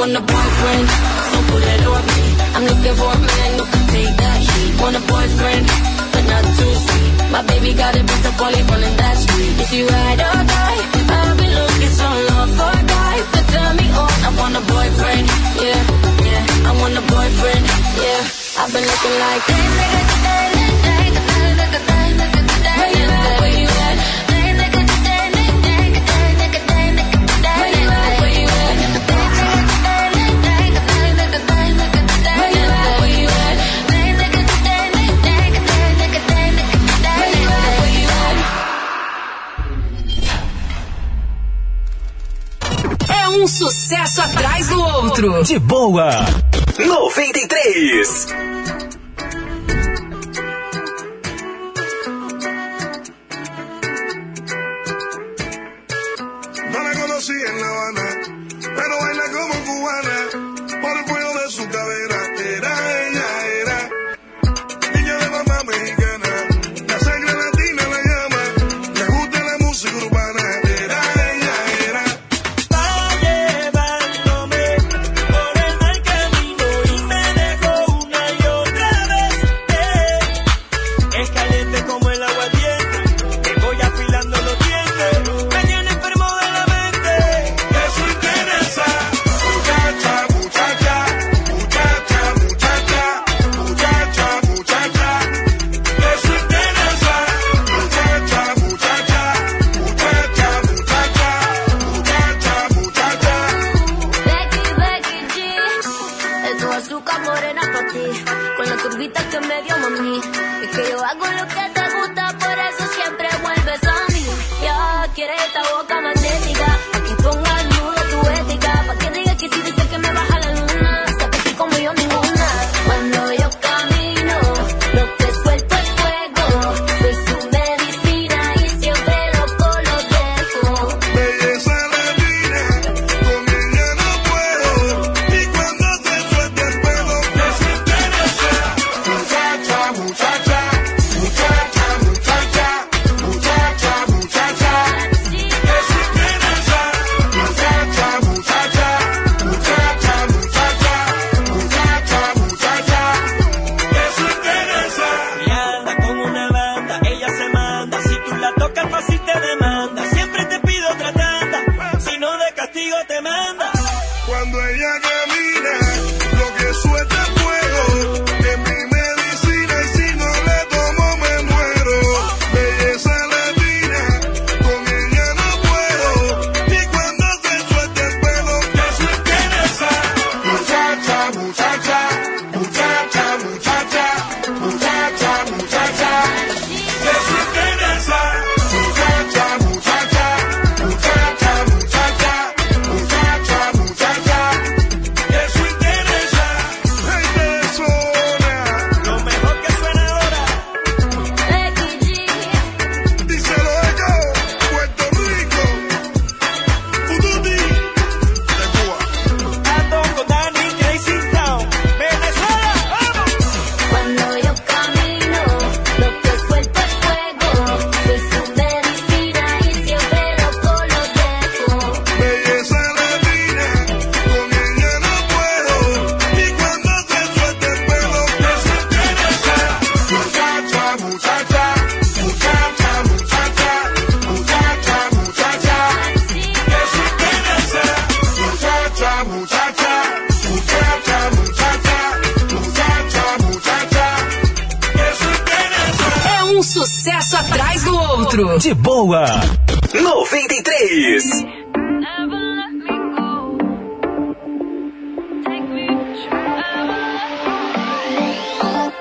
want a boyfriend, so put it on me. I'm looking for a man who can take that heat. Want a boyfriend, but not too sweet. My baby got a better quality running that street. If you had a guy, I've been looking so long for a guy. But turn me on, I want a boyfriend, yeah, yeah. I want a boyfriend, yeah. I've been looking like
this. Sucesso atrás do outro.
De boa. 93.
De
boa. 93.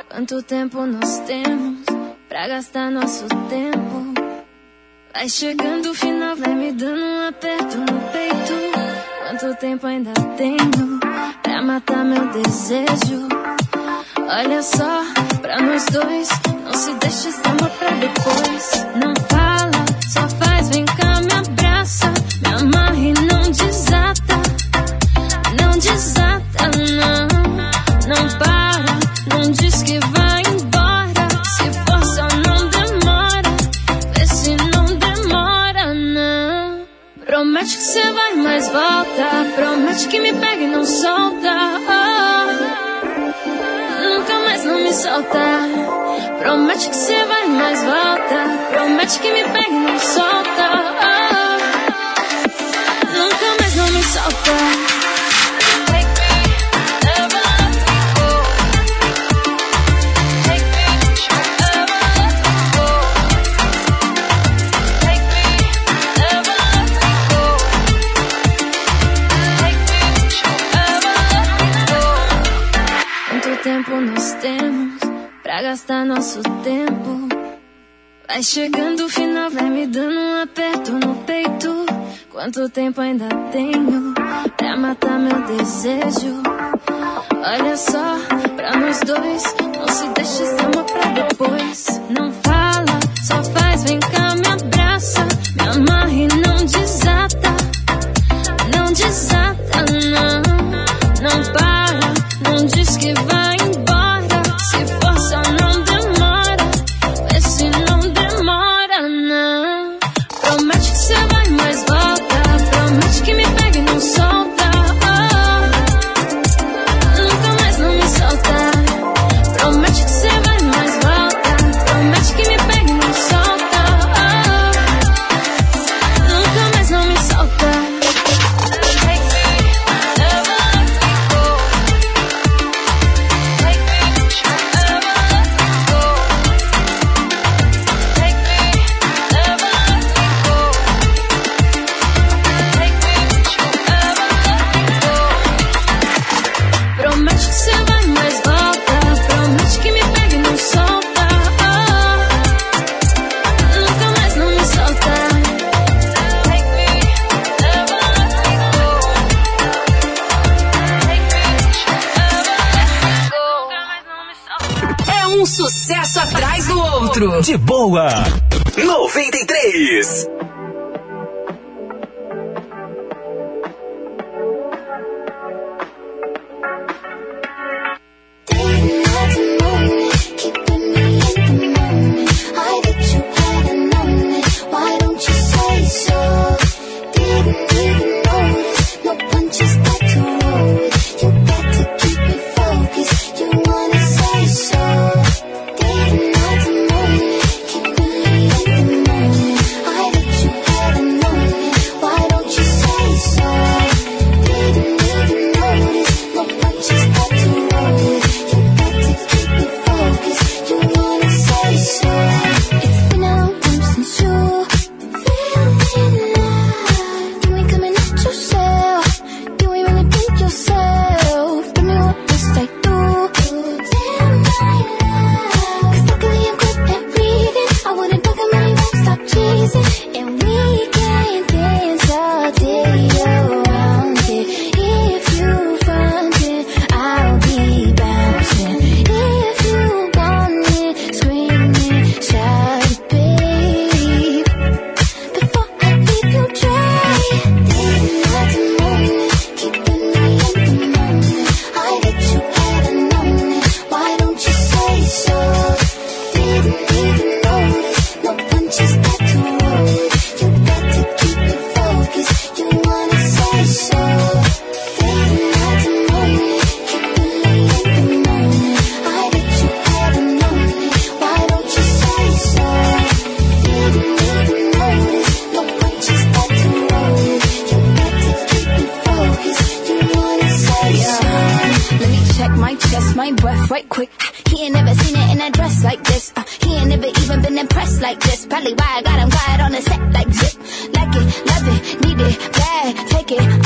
Quanto tempo nós temos pra gastar nosso tempo? Vai chegando o final, vai me dando um aperto no peito. Quanto tempo ainda tenho pra matar meu desejo? Olha só, pra nós dois, se deixa esse amor pra depois. Não fala, só faz, vem cá, me abraça, me amarra e não desata. Não desata, não. Não para, não diz que vai embora. Se for só não demora, vê se não demora, não. Promete que você vai, mas volta. Promete que me pega e não solta. Nunca mais não me solta.
Promete que você vai mais volta. Promete que me pega e não solta. Oh. gastar nosso tempo. Vai chegando o final, vai me dando um aperto no peito. Quanto tempo ainda tenho pra matar meu desejo? Olha só, pra nós dois, não se deixa esse amor pra depois. Não fala, só faz, vem cá, me abraça, me amarra e não desata. Não desata, não, não para, não diz que vai.
de boa. 93.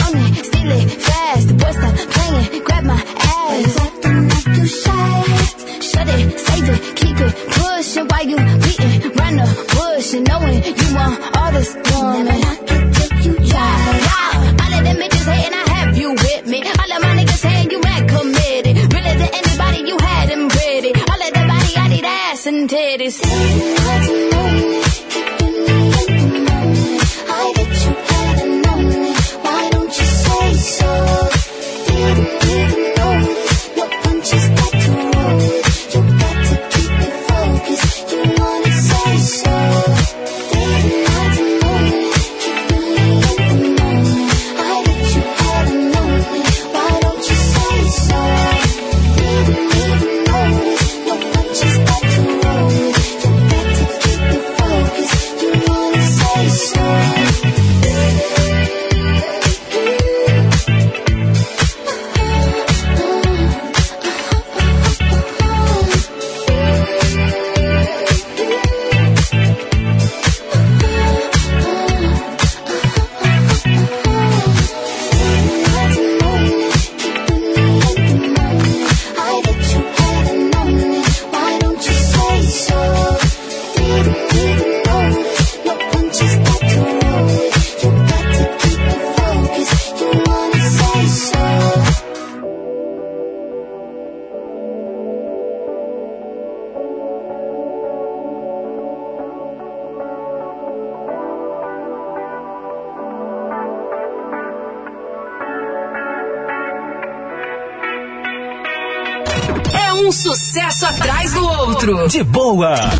own it, steal it fast. The boy stop playing, grab my ass.
Like the like you shot.
Shut it, save it, keep it, push it while you beating run the bush and knowing you want
这也啊。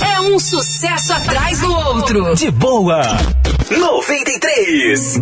É um sucesso atrás do outro.
De boa. 93.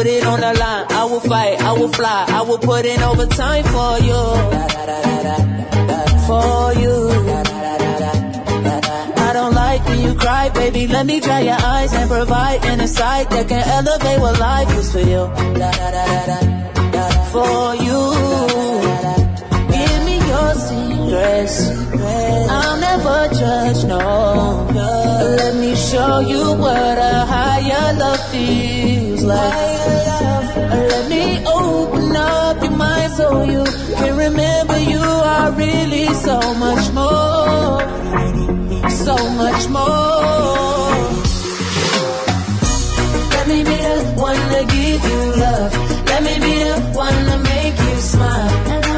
put it on the line. I will fight, I will fly, I will put in overtime for you. For you. I don't like when you cry, baby. Let me dry your eyes and provide an insight that can elevate what life is for you.
For you. Give me your secrets. I'll never judge, no. Let me show you what a higher love feels like. Let me open up your mind so you can remember you are really so much more. So much more. Let me be the one to give you love. Let me be the one to make you smile.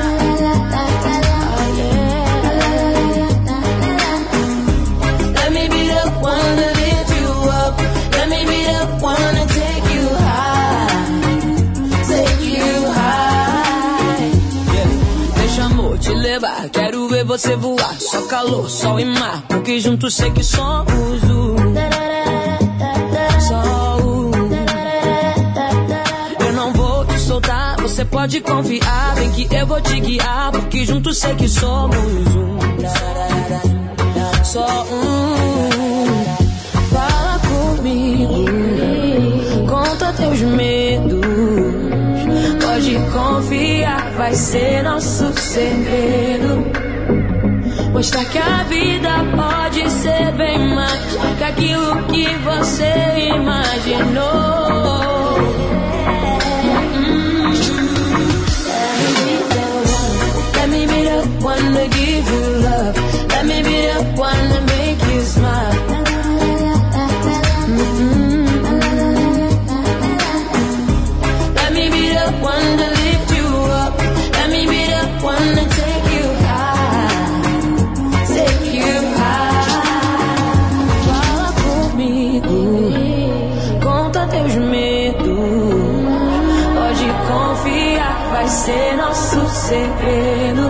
Levar, quero ver você voar. Só calor, sol e mar, porque juntos sei que somos um. Só um. Eu não vou te soltar, você pode confiar. Vem que eu vou te guiar, porque juntos sei que somos um. Só um. Fala comigo, conta teus medos. Pode confiar, vai ser nosso segredo. Mostrar que a vida pode ser bem mais que aquilo que você imaginou. Let me be the one to give you love. Let me be the one to make you smile. Ser nosso segredo.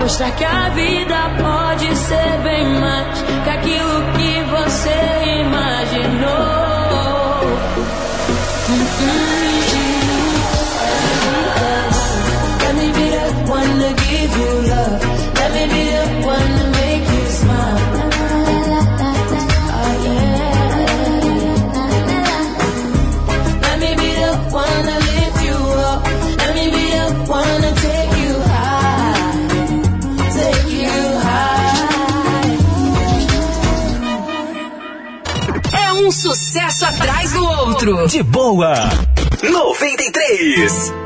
Mostrar que a vida pode ser bem mais que aquilo que você imaginou. Let me be the one to give you love. Let me be the one to
sucesso atrás do outro.
De boa. 93.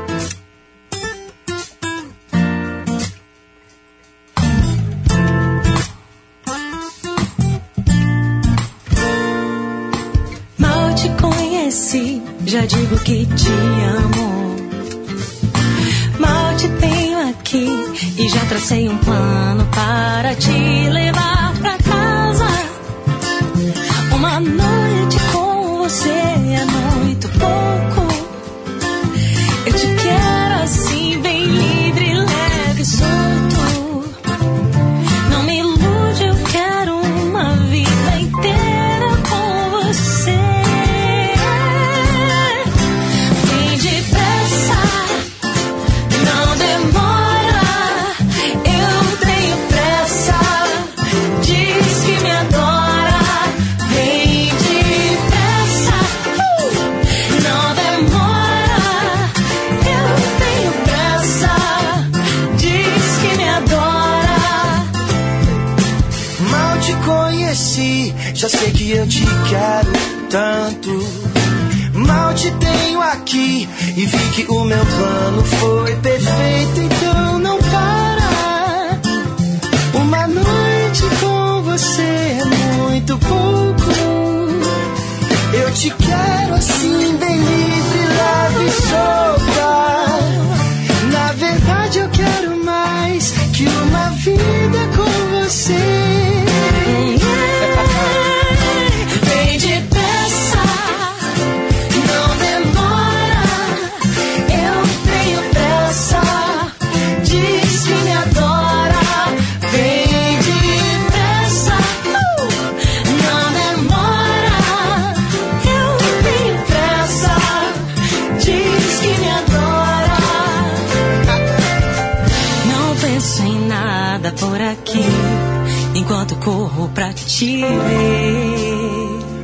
Corro pra te ver.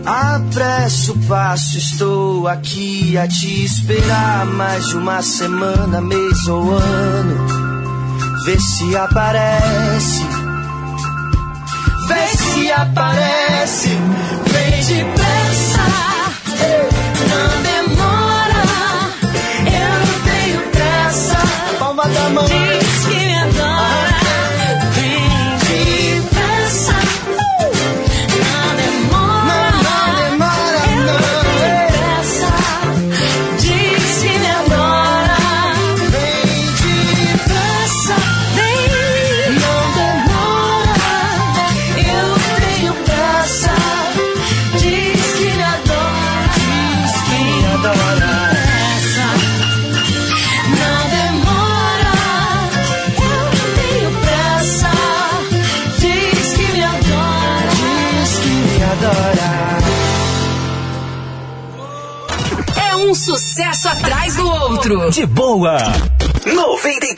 Apresso o passo, estou aqui a te esperar mais de uma semana, mês ou ano. Vê se aparece, vê se aparece, vem depressa.
De boa.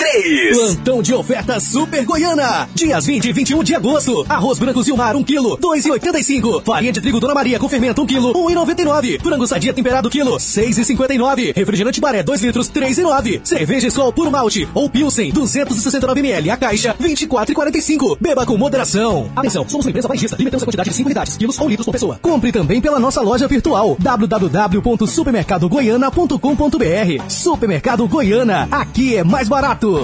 93.
Plantão de oferta Super Goiana. Dias 20 e 21 de agosto. Arroz branco Zilmar 1 kg, 2,85. Farinha de trigo Dona Maria com fermento 1 kg, 1,99. Frango sadia temperado quilo, 6,59. Refrigerante Baré 2 litros, 3,9. Cerveja Skol puro malte ou Pilsen 269 ml. A caixa 24,45. Beba com moderação. Atenção, somos uma empresa baixista. Limitamos a quantidade de 5 unidades, quilos ou litros por pessoa. Compre também pela nossa loja virtual www.supermercadogoiana.com.br. Supermercado Goiana. Aqui é mais barato.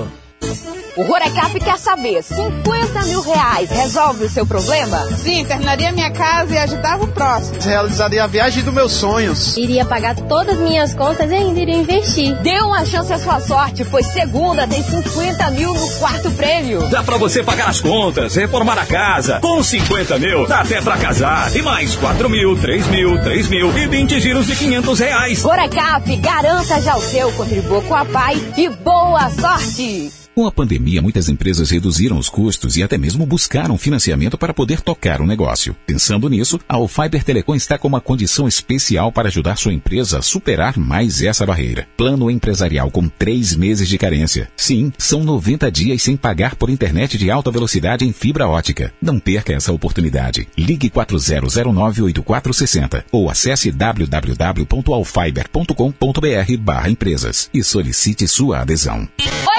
O Rorecap quer saber, 50 mil reais resolve o seu problema?
Sim, terminaria minha casa e ajudava o próximo.
Realizaria a viagem dos meus sonhos.
Iria pagar todas as minhas contas e ainda iria investir.
Dê uma chance à sua sorte, foi segunda, tem 50 mil no quarto prêmio.
Dá pra você pagar as contas, reformar a casa. Com 50 mil, dá até pra casar. E mais 4 mil, 3 mil, 3 mil e 20 giros de 500 reais.
Rorecap, garanta já o seu, contribua com a Pai e boa sorte!
Com a pandemia, muitas empresas reduziram os custos e até mesmo buscaram financiamento para poder tocar o negócio. Pensando nisso, a Alfiber Telecom está com uma condição especial para ajudar sua empresa a superar mais essa barreira. Plano empresarial com três meses de carência. Sim, são 90 dias sem pagar por internet de alta velocidade em fibra ótica. Não perca essa oportunidade. Ligue 40098460 ou acesse www.alfiber.com.br barra empresas e solicite sua adesão.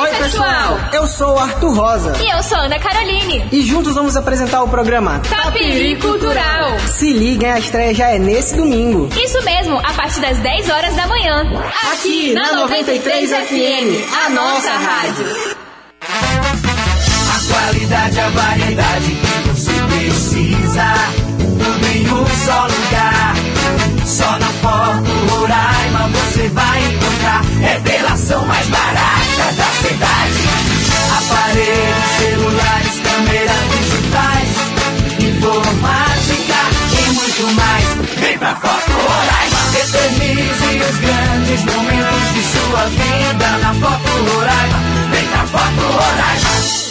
Oi, pessoal!
Eu sou o Arthur Rosa.
E eu sou Ana Caroline.
E juntos vamos apresentar o programa
Tapiri Cultural.
Se liguem, a estreia já é nesse domingo.
Isso mesmo, a partir das 10 horas da manhã.
Aqui na 93 FM, a nossa rádio.
A qualidade, a variedade que você precisa. Tudo em um só lugar. Só na Foto Roraima você vai encontrar. Revelação mais barata da cidade. Aparelhos, celulares, câmeras digitais. Informática e muito mais. Vem pra Foto Roraima. Eternize os grandes momentos de sua vida na Foto Roraima. Vem pra Foto Roraima.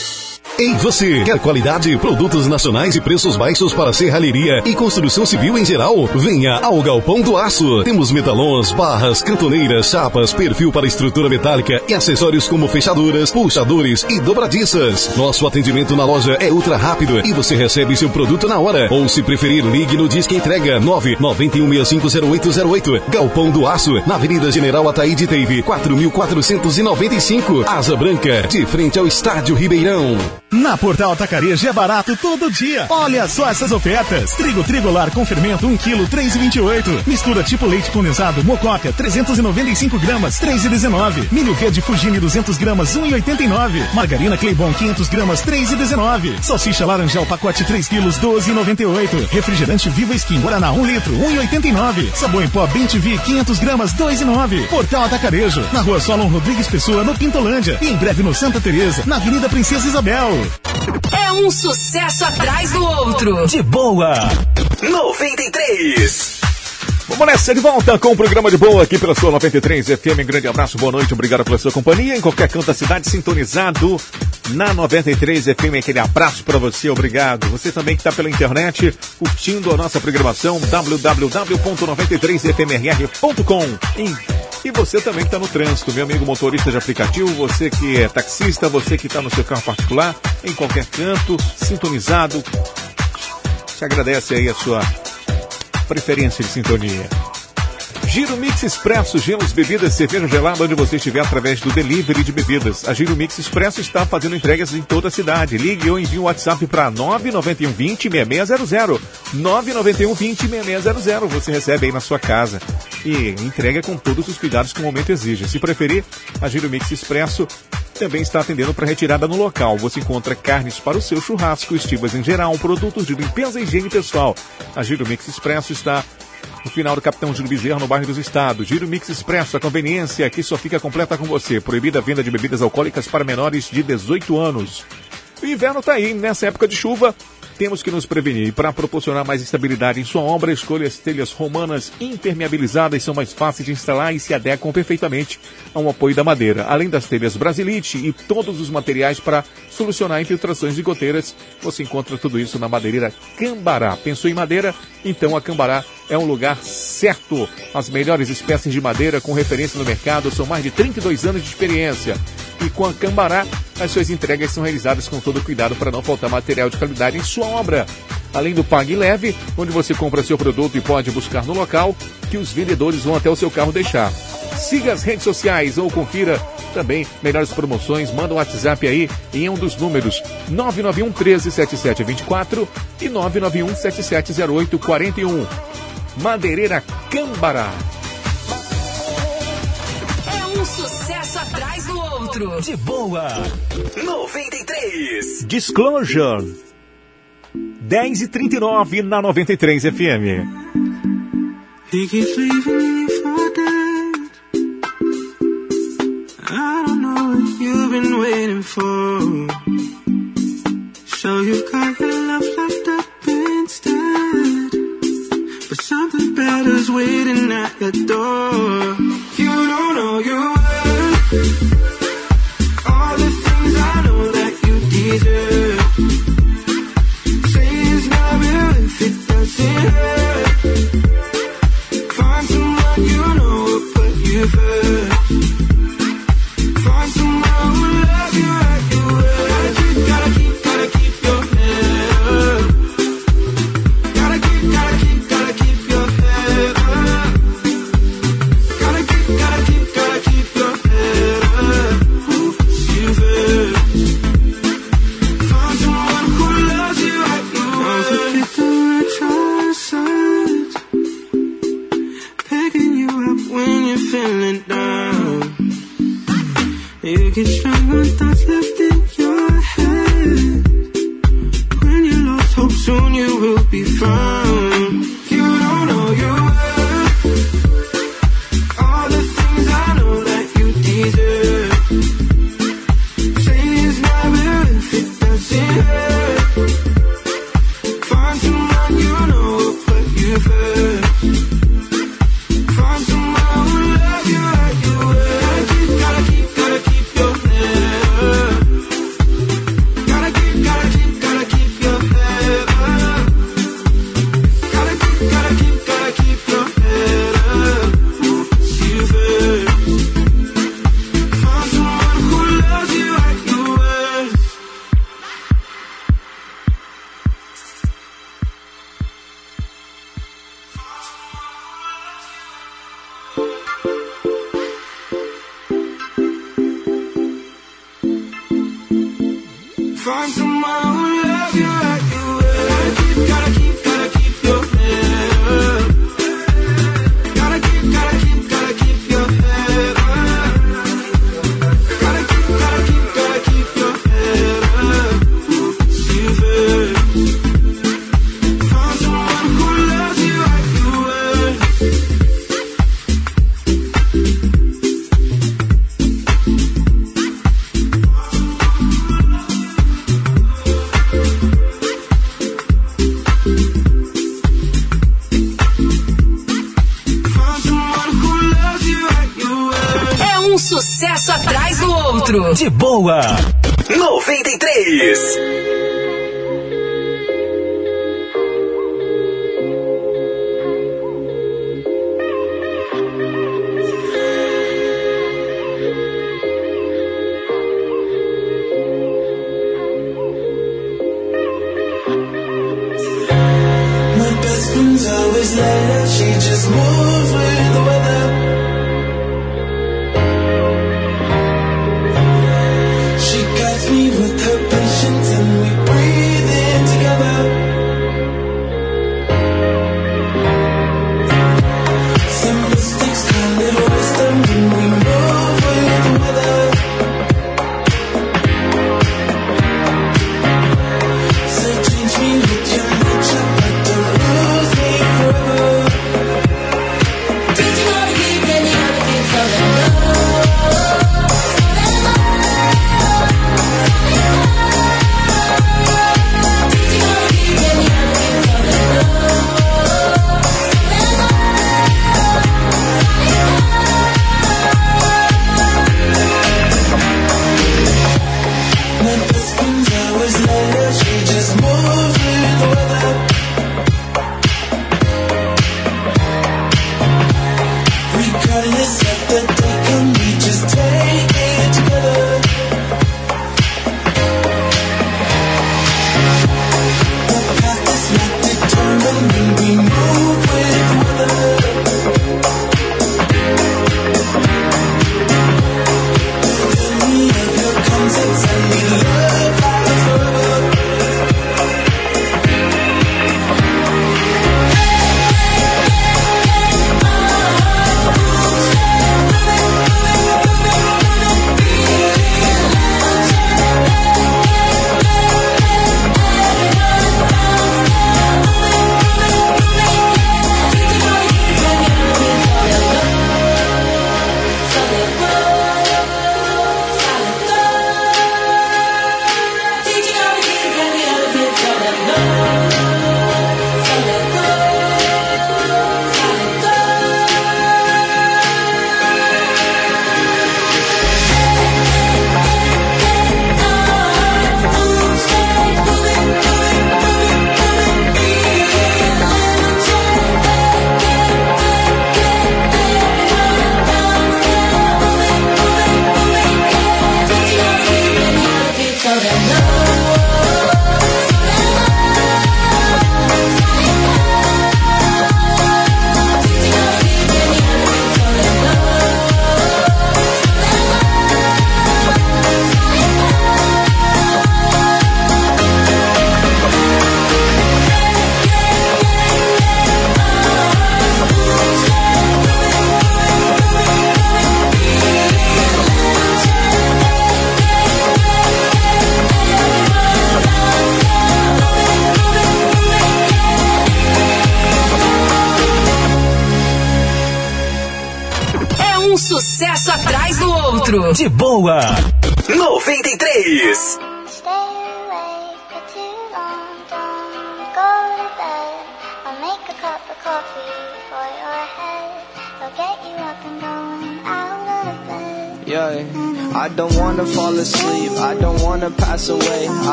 Ei, você quer qualidade, produtos nacionais e preços baixos para serralheria e construção civil em geral? Venha ao Galpão do Aço. Temos metalons, barras, cantoneiras, chapas, perfil para estrutura metálica e acessórios como fechaduras, puxadores e dobradiças. Nosso atendimento na loja é ultra rápido e você recebe seu produto na hora. Ou se preferir, ligue no Disque Entrega 991650808. Galpão do Aço, na Avenida General Ataíde Teve, 4495. Asa Branca, de frente ao Estádio Ribeirão.
Na Portal Atacarejo é barato todo dia. Olha só essas ofertas. Trigo trigolar com fermento 1 kg 3,28. Mistura tipo leite condensado Mocópia 395 gramas 3,19. Milho verde Fugini 200 gramas 1,89. Margarina Cleibon 500 gramas 3,19. Salsicha laranjal pacote 3 kg 12,98. Refrigerante Viva Skin Guaraná 1 litro 1,89. Sabão em pó Bem TV 500 gramas 2,9. Portal Atacarejo na Rua Solon Rodrigues Pessoa no Pintolândia e em breve no Santa Teresa na Avenida Princesa Isabel.
É um sucesso atrás do outro.
De boa. 93.
Vamos nessa de volta com o programa de boa aqui pela sua 93 FM. Um grande abraço, boa noite, obrigado pela sua companhia. Em qualquer canto da cidade, sintonizado na 93 FM. Aquele abraço para você, obrigado. Você também que está pela internet, curtindo a nossa programação www.93fmrr.com. E, e você também que está no trânsito, meu amigo motorista de aplicativo, você que é taxista, você que está no seu carro particular, em qualquer canto, sintonizado. Te agradece aí a sua preferência de sintonia. Giro Mix Expresso, gelos, bebidas, cerveja gelada onde você estiver através do delivery de bebidas. A Giro Mix Expresso está fazendo entregas em toda a cidade. Ligue ou envie um WhatsApp para 991 20 6600. 991 20 6600. Você recebe aí na sua casa e entrega com todos os cuidados que o momento exige. Se preferir, a Giro Mix Expresso também está atendendo para retirada no local. Você encontra carnes para o seu churrasco, estivas em geral, produtos de limpeza e higiene pessoal. A Giro Mix Expresso está no final do Capitão Júlio Bezerra, no bairro dos Estados. Giro Mix Expresso, a conveniência que só fica completa com você. Proibida a venda de bebidas alcoólicas para menores de 18 anos. O inverno está aí, nessa época de chuva, temos que nos prevenir. E para proporcionar mais estabilidade em sua obra, escolha as telhas romanas impermeabilizadas, são mais fáceis de instalar e se adequam perfeitamente ao apoio da madeira. Além das telhas Brasilite e todos os materiais para solucionar infiltrações de goteiras, você encontra tudo isso na madeireira Cambará. Pensou em madeira? Então a Cambará é um lugar certo. As melhores espécies de madeira com referência no mercado são mais de 32 anos de experiência. E com a Cambará, as suas entregas são realizadas com todo cuidado para não faltar material de qualidade em sua obra. Além do Pague Leve, onde você compra seu produto e pode buscar no local, que os vendedores vão até o seu carro deixar. Siga as redes sociais ou confira também melhores promoções. Manda um WhatsApp aí em um dos números 991 13 7724 e 991 770841. Madeireira Cambará.
É um sucesso atrás do outro.
De boa. 93.
Disclosure. 10 e 39 na 93 FM.
He keeps leaving me for dead. I don't know what you've been waiting for. So you've got your love locked up instead. But something better's waiting at your door. You don't know you worth it doesn't hurt. Find someone you know will put you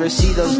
ever see those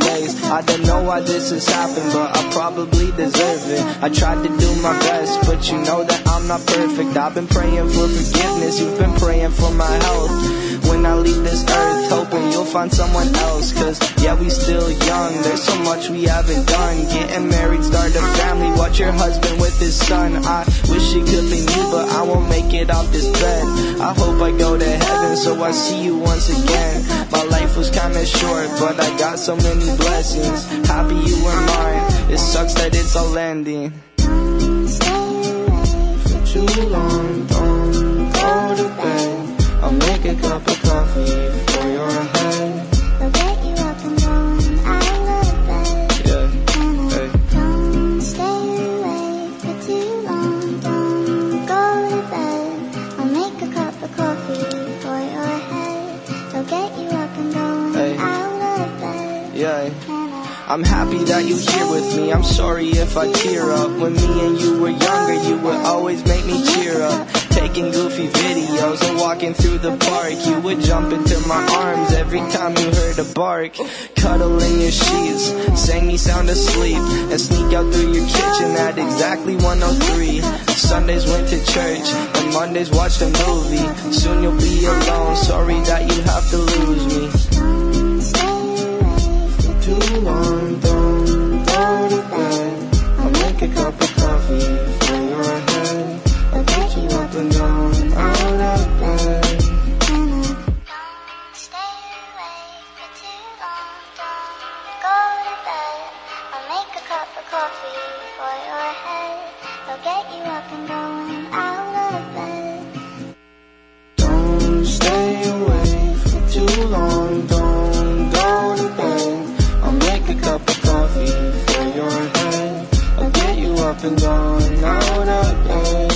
been
going
on all day.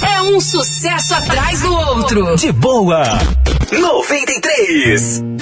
É um sucesso atrás do outro.
De boa. 93.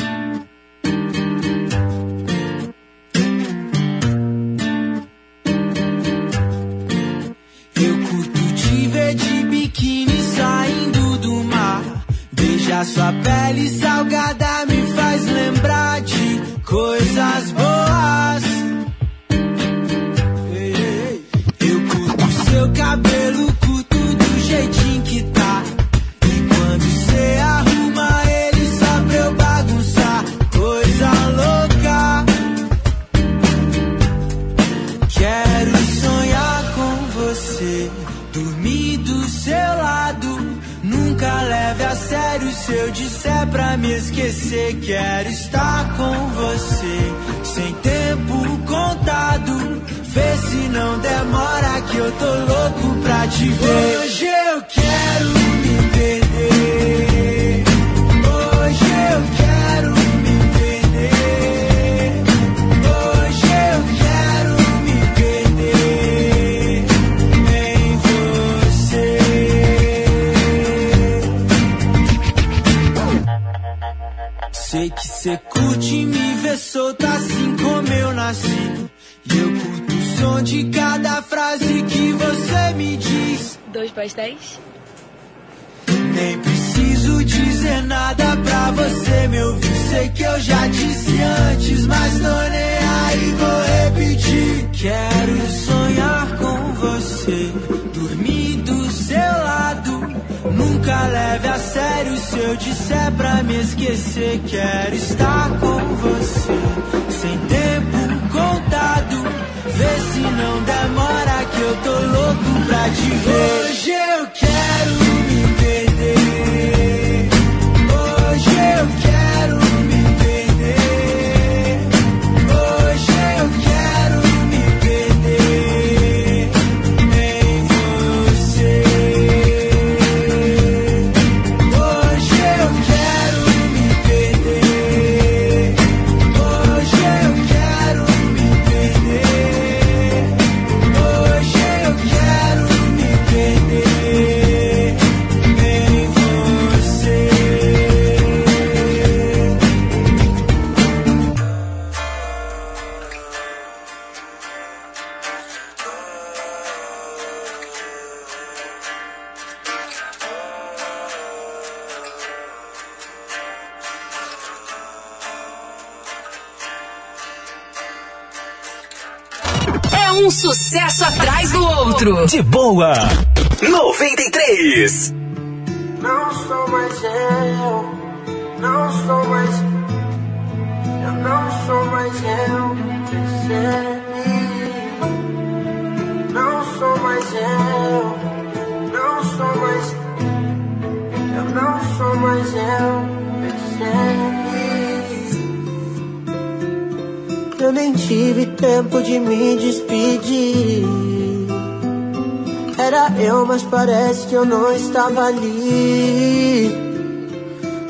Estava ali.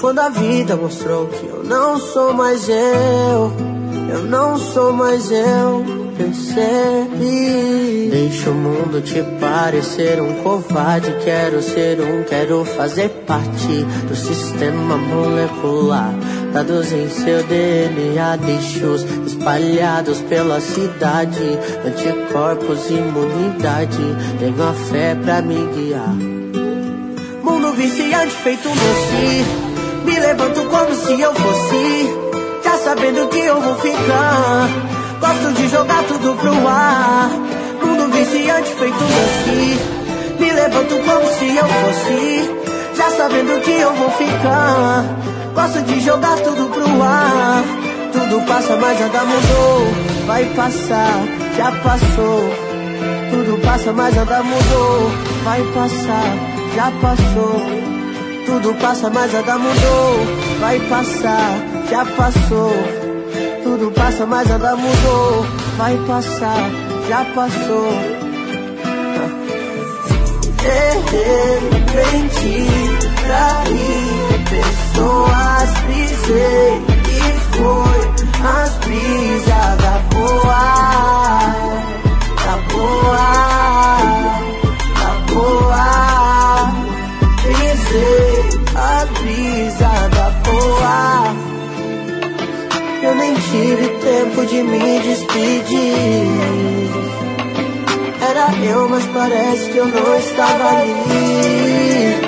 Quando a vida mostrou que eu não sou mais eu, eu não sou mais eu, percebe? Deixa o mundo te parecer um covarde. Quero ser um, quero fazer parte do sistema molecular. Dados em seu DNA, deixos espalhados pela cidade. Anticorpos, imunidade. Tenho a fé pra me guiar. Viciante feito um doce. Me levanto como se eu fosse. Já sabendo que eu vou ficar. Gosto de jogar tudo pro ar. Mundo viciante feito um doce. Me levanto como se eu fosse. Já sabendo que eu vou ficar. Gosto de jogar tudo pro ar. Tudo passa, mas nada mudou. Vai passar, já passou. Tudo passa, mas nada mudou. Vai passar, já passou. Tudo passa, mas nada mudou. Vai passar, já passou. Tudo passa, mas nada mudou. Vai passar, já passou. De repente, traí pessoas, brisei e foi as brisas da boa, da boa. tempo de me despedir. Era eu, mas parece que eu não estava ali.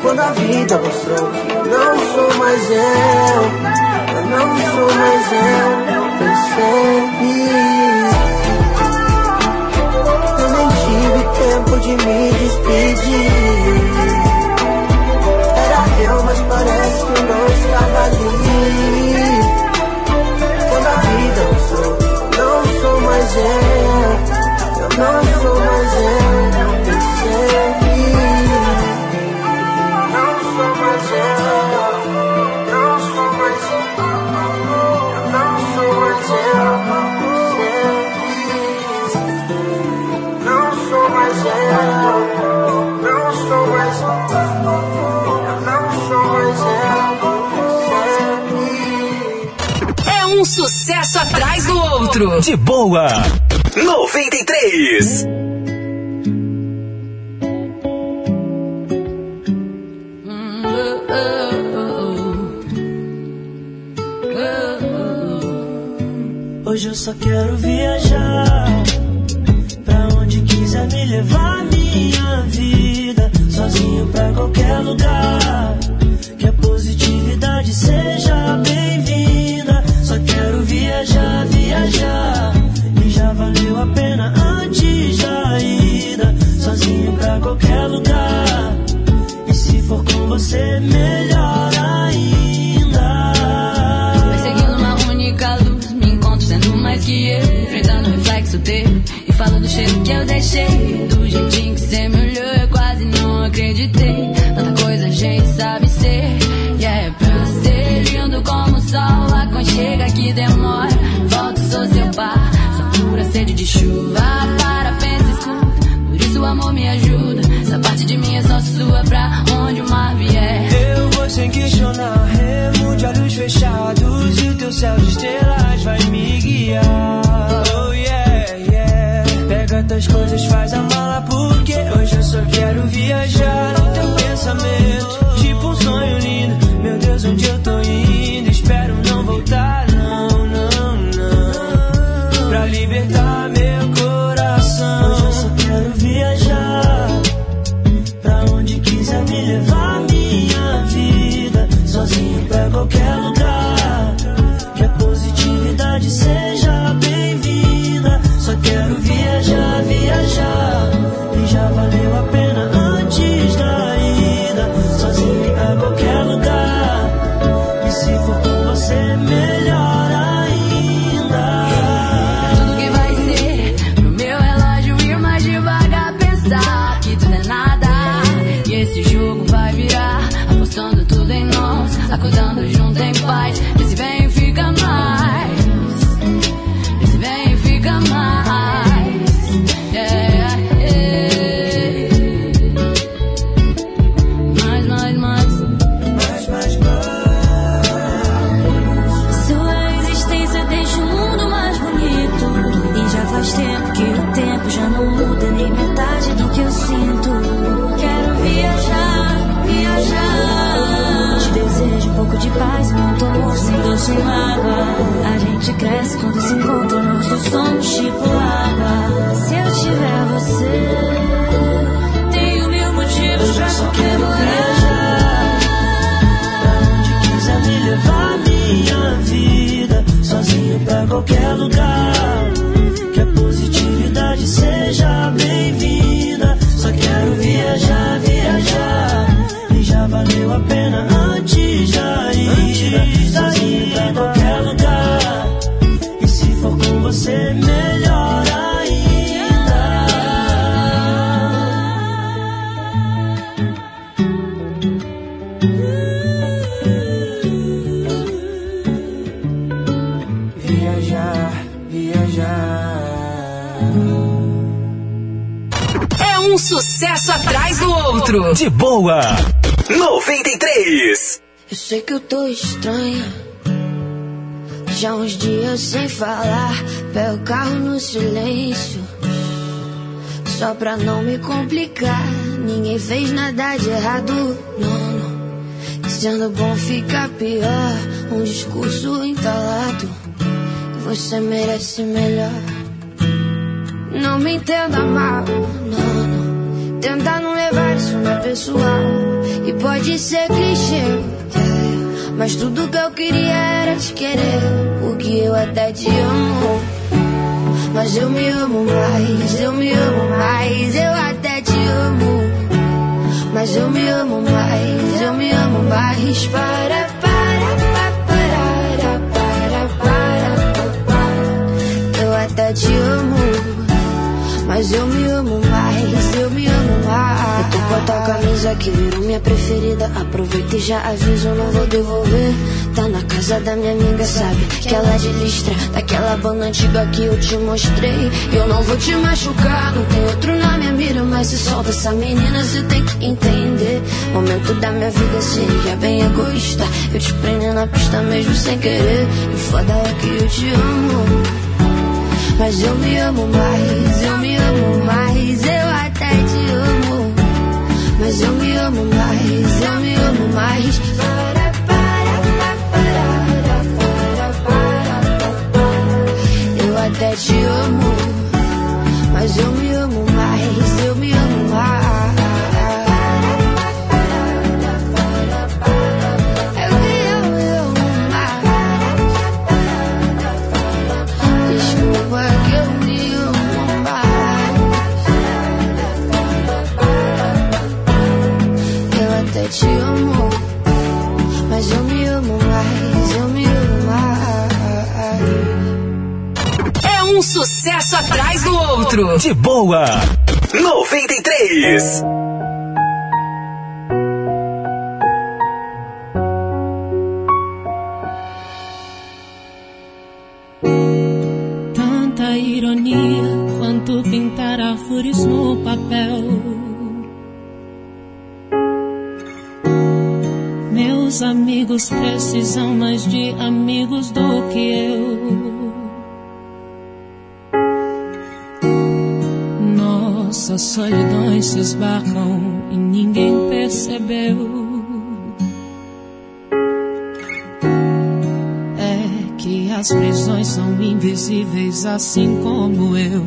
Quando a vida mostrou que não sou mais eu, eu não sou mais eu, percebi. Eu nem tive tempo de me despedir. Era eu, mas parece que eu não estava ali. yeah.
You're not so outro.
De boa. 93.
complicar. Ninguém fez nada de errado, não, não. E sendo bom fica pior. Um discurso entalado.
Você merece melhor. Não me entenda mal, não, não. Tentar não levar isso na pessoal. E pode ser clichê, mas tudo que eu queria era te querer. Porque eu até te amo. Mas eu me amo mais, eu me amo mais, eu mas eu me amo mais, eu me amo mais. Para, para, para, para, para, para, para. Eu até te amo. Mas eu me amo mais, tua camisa que virou minha preferida. Aproveita e já aviso, não vou devolver. Tá na casa da minha amiga, sabe? Que ela é de listra, daquela banda antiga que eu te mostrei. Eu não vou te machucar, não tem outro na minha mira. Mas se solta essa menina, você tem que entender. Momento da minha vida seria bem egoísta. Eu te prendo na pista mesmo sem querer. E foda é que eu te amo. Mas eu me amo mais, eu me Mas eu me amo mais, eu me amo mais. Eu até te amo. Mas eu me
atrás do outro.
De boa. 93.
Tanta ironia quanto pintar árvores no papel. Meus amigos precisam mais de amigos Nossas solidões se esbarram e ninguém percebeu. É que as prisões são invisíveis, assim como eu.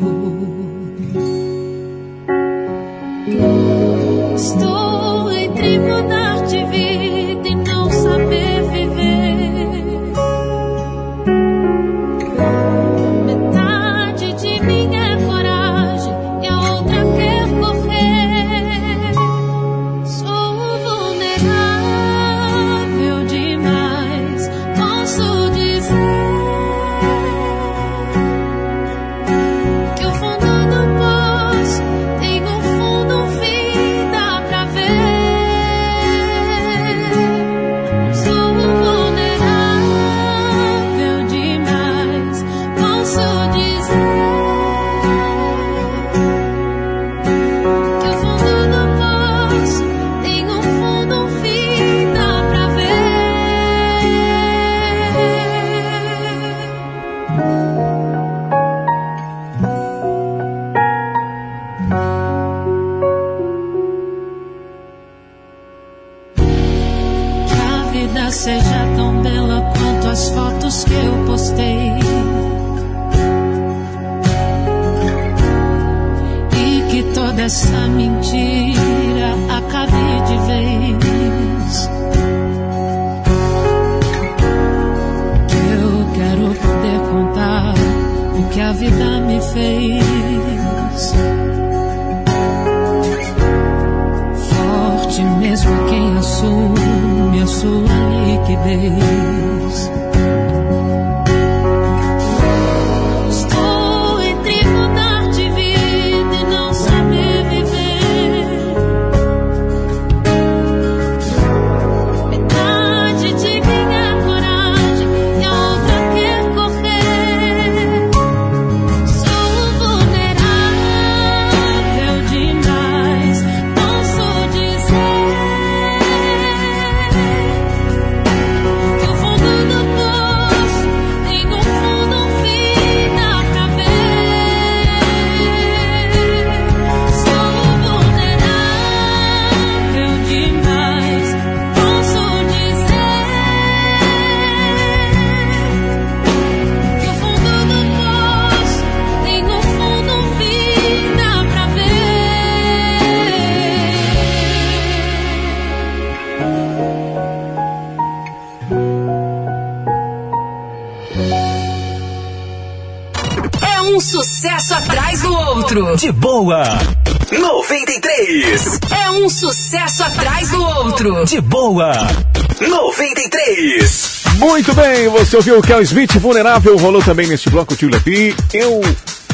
Você ouviu o Kel Smith Vulnerável, rolou também neste bloco Tio Lepi. Eu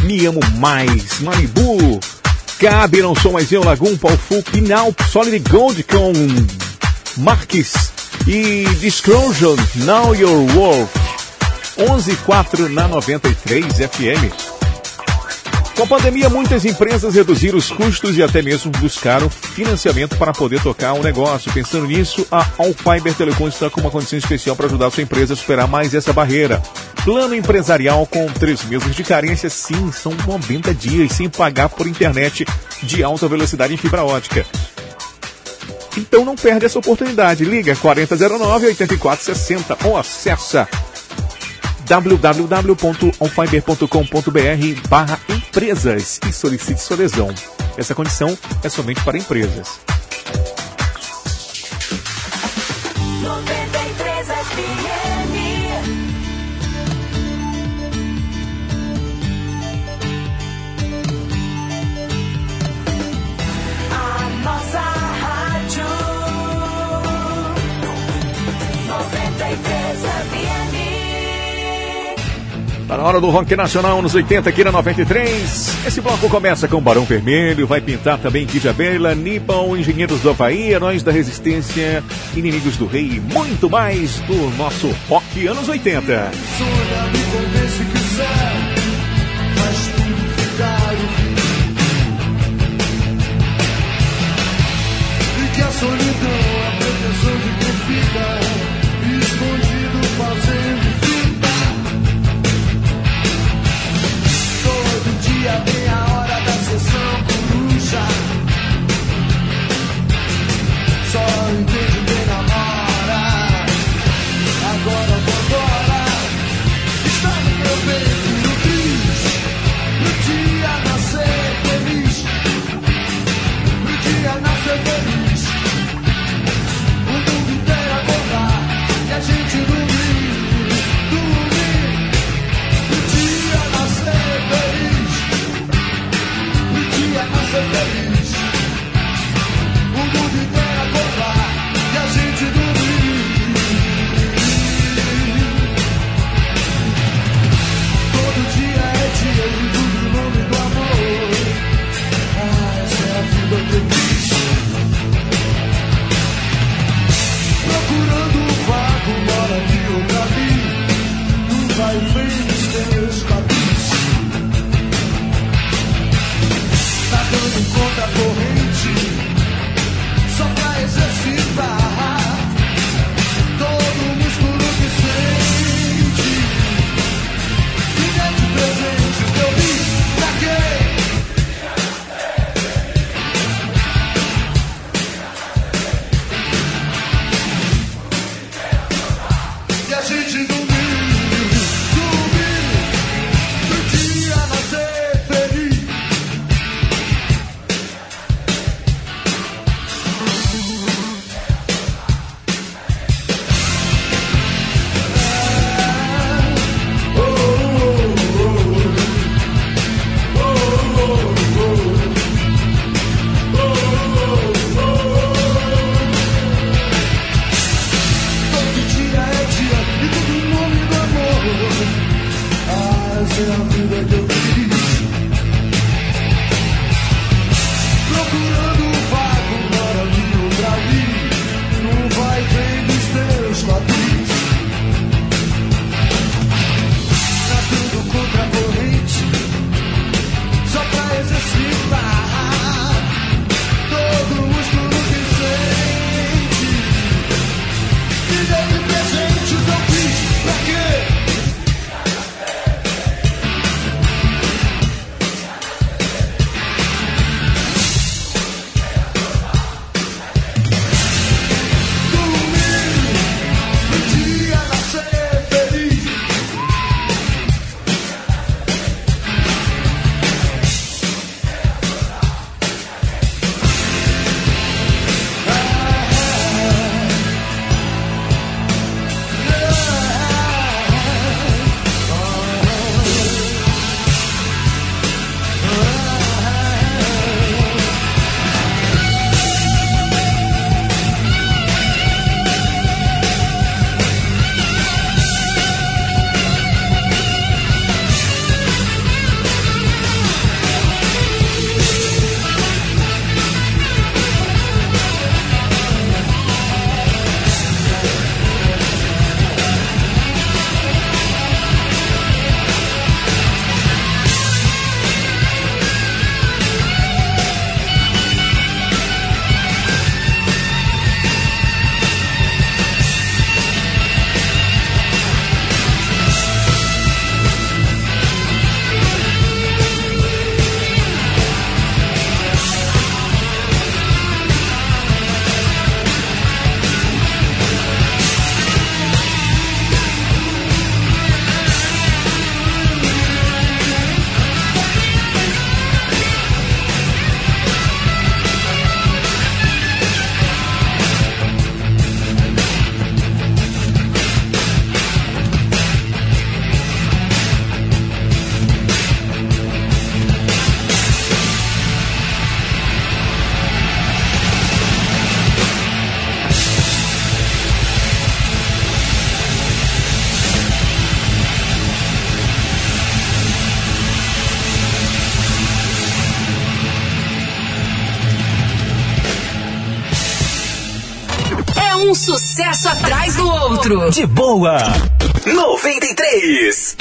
me amo mais. Malibu, Cabe, não sou mais eu, Lagum, Paul Fu, Pinal, Solid Gold com Marques e Disclosure, Now Your World. 11.4 na 93 FM. Com a pandemia, muitas empresas reduziram os custos e até mesmo buscaram financiamento para poder tocar o negócio. Pensando nisso, a All Fiber Telecom está com uma condição especial para ajudar a sua empresa a superar mais essa barreira. Plano empresarial com três meses de carência, sim, são 90 dias sem pagar por internet de alta velocidade em fibra ótica. Então não perde essa oportunidade. Liga 4009-8460 ou acessa www.onfiber.com.br barra empresas e solicite sua adesão. Essa condição é somente para empresas. Tá na hora do rock nacional nos 80 aqui na 93. Esse bloco começa com Barão Vermelho, vai pintar também Kid Abelha, Nippon, Engenheiros do Havaí, Heróis da Resistência, Inimigos do Rei e muito mais do nosso rock anos 80.
Outro.
De boa. 93.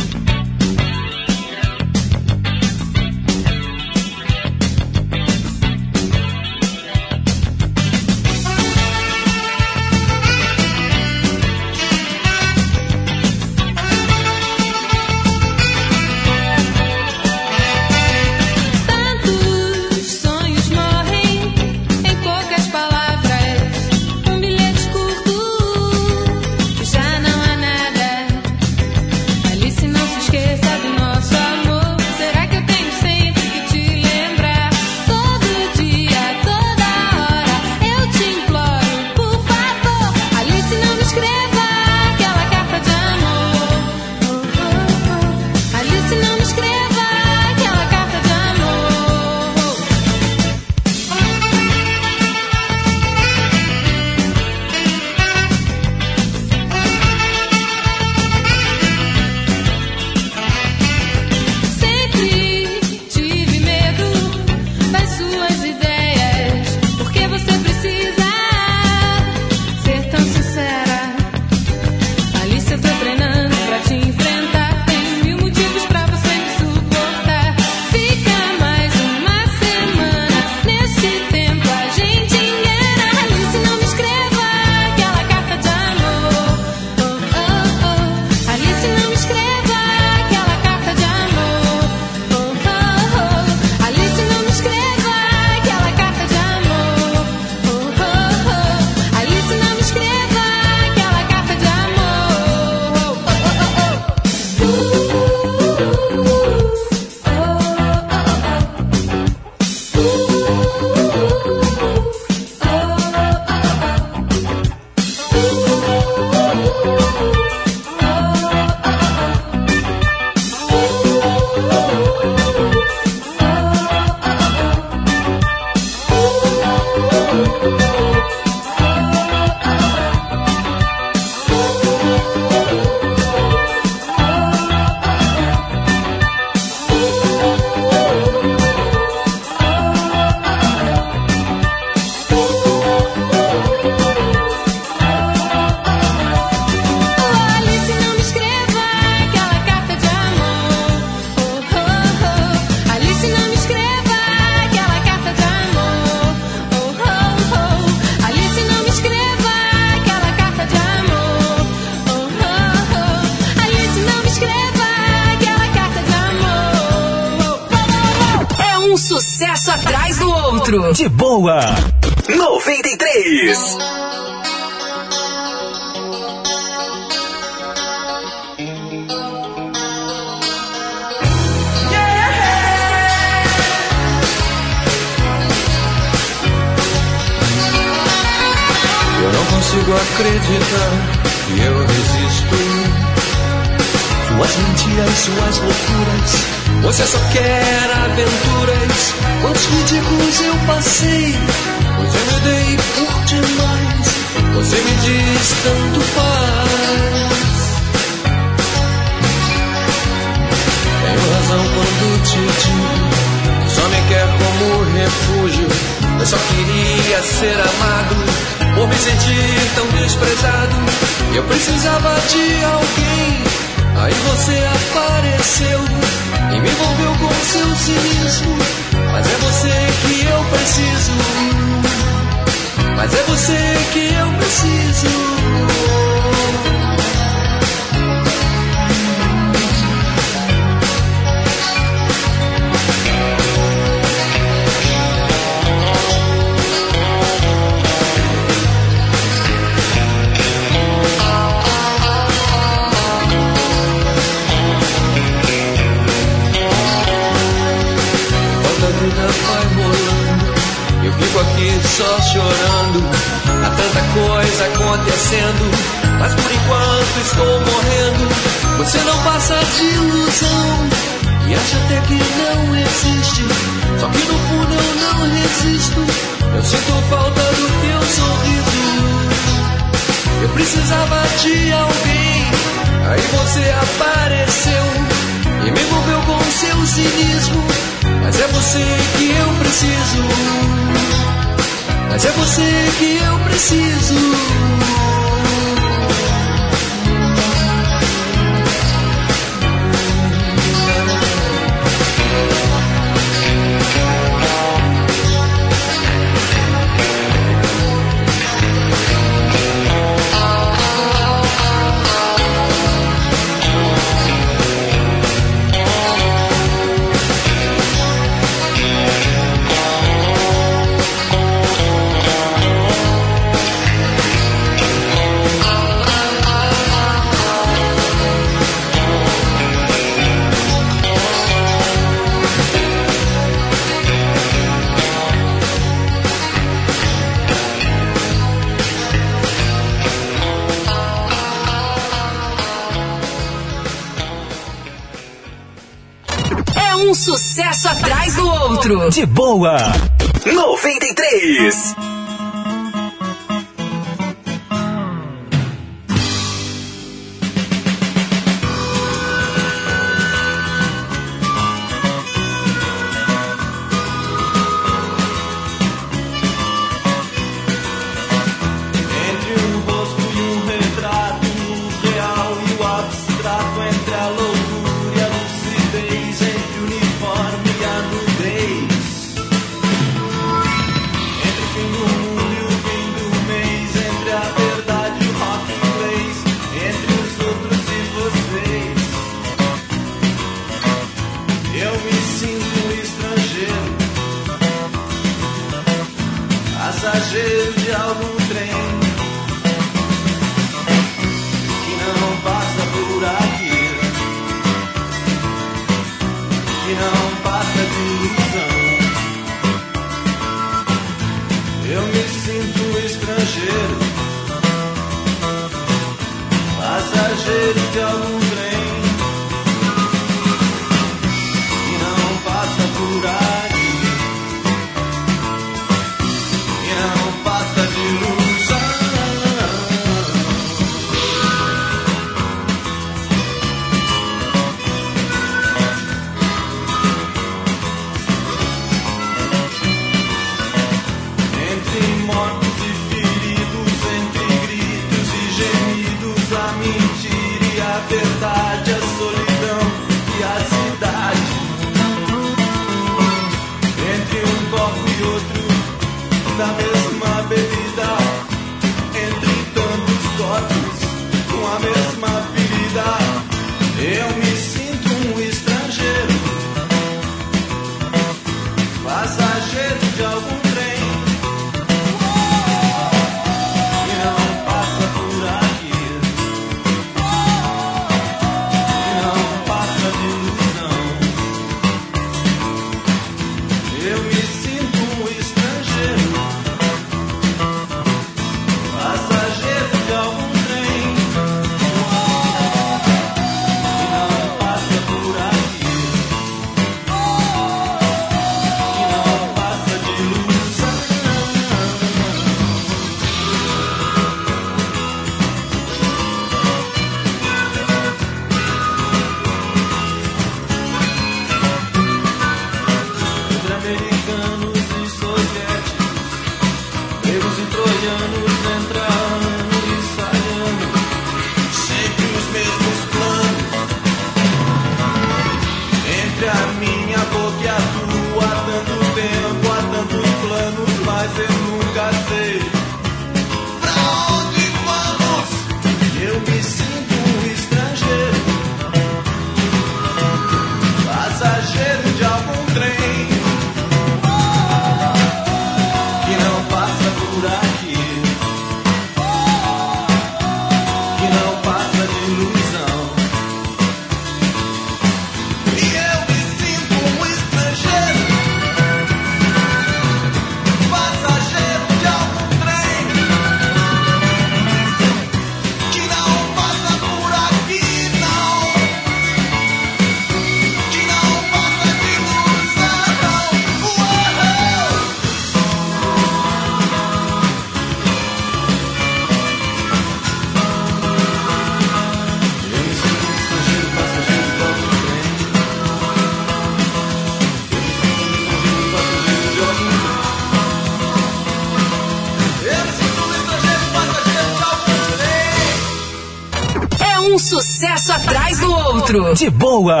Sucesso atrás do outro.
De boa.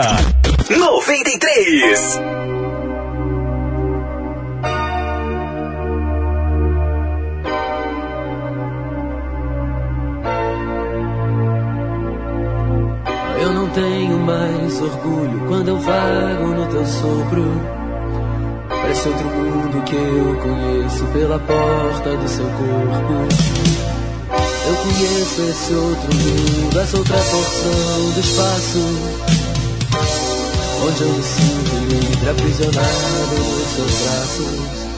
93.
Eu não tenho
mais orgulho quando eu vago no teu sopro. Parece outro mundo que eu conheço pela porta do seu corpo. Conheço esse outro mundo, essa outra porção do espaço. Onde eu me sinto livre, aprisionado nos seus braços.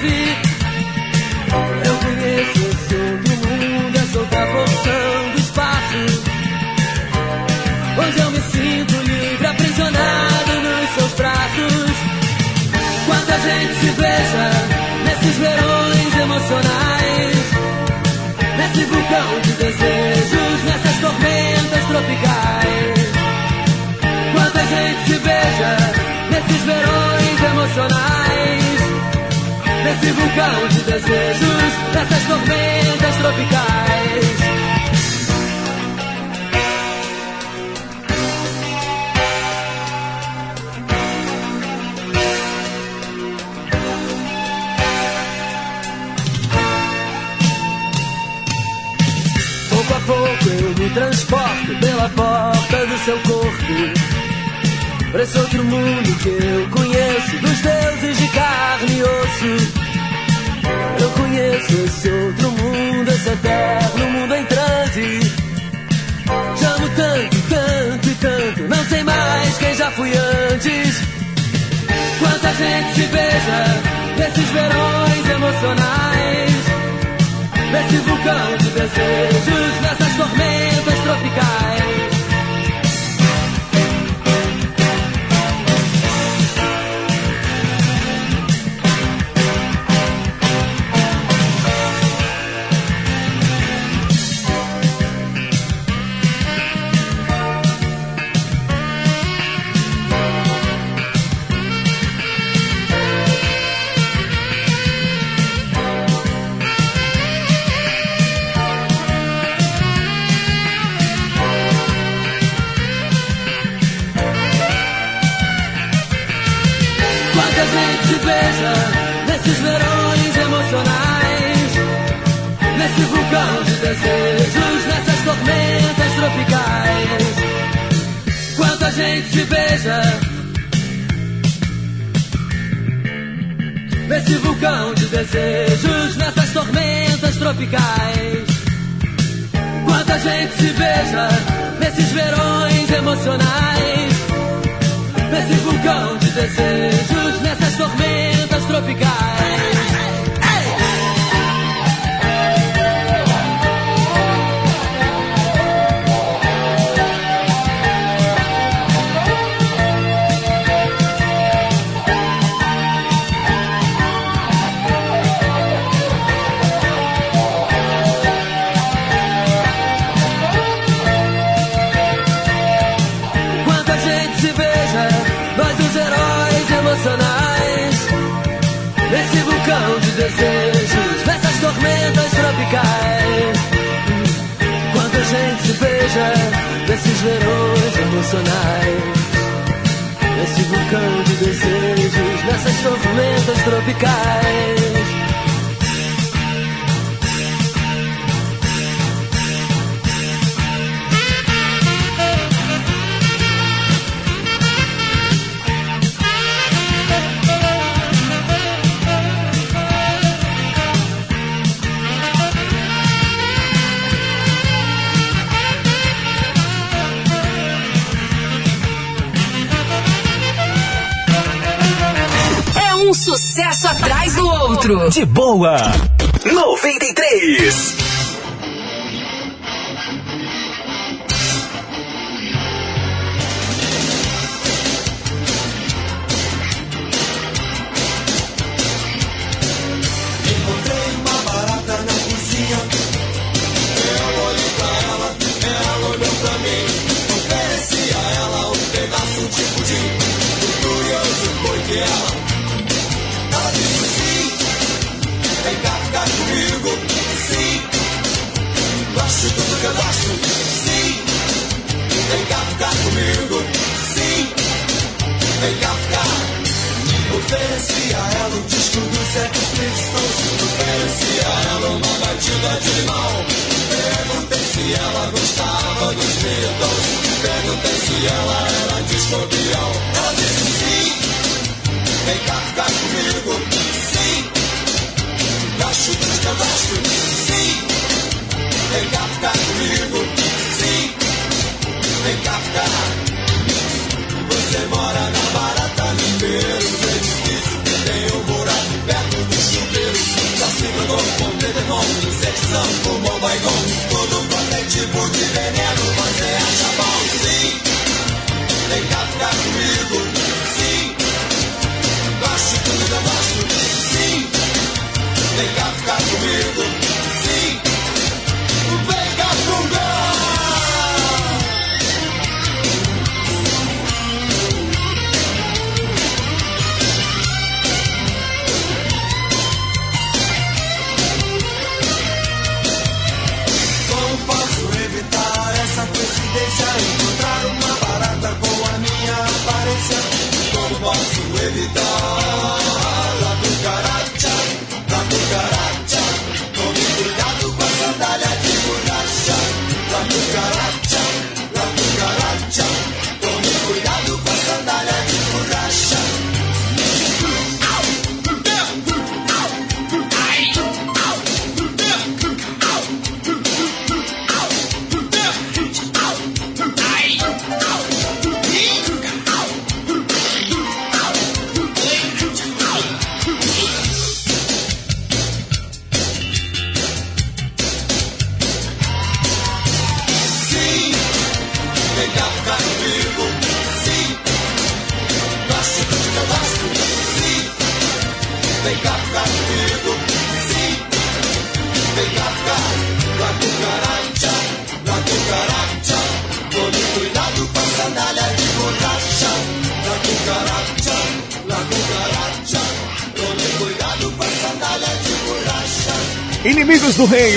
Eu conheço esse outro mundo, essa outra porção do espaço. Onde eu me sinto livre, aprisionado nos seus braços. Quanta gente se beija nesses verões emocionais. Nesse vulcão de desejos, nessas tormentas tropicais. Quanta gente se beija nesses verões emocionais. Nesse vulcão de desejos, nessas tormentas tropicais. Pouco a pouco eu me transporto pela porta do seu corpo. Esse outro mundo que eu conheço, dos deuses de carne e osso. Eu conheço esse outro mundo, esse eterno mundo em transe. Te amo tanto, tanto e tanto, não sei mais quem já fui antes. Quanta gente se beija nesses verões emocionais. Nesse vulcão de desejos, nessas tormentas tropicais. desejos nessas tormentas tropicais. Quanta gente se beija nesse vulcão de desejos nessas tormentas tropicais. Quanta gente se beija nesses verões emocionais, nesse vulcão de desejos nessas tormentas tropicais. imensidão de desejos nessas tormentas tropicais. Quando a gente se beija nesses verões emocionais. Nesse vulcão de desejos, nessas tormentas tropicais.
sucesso atrás do outro.
De boa. 93.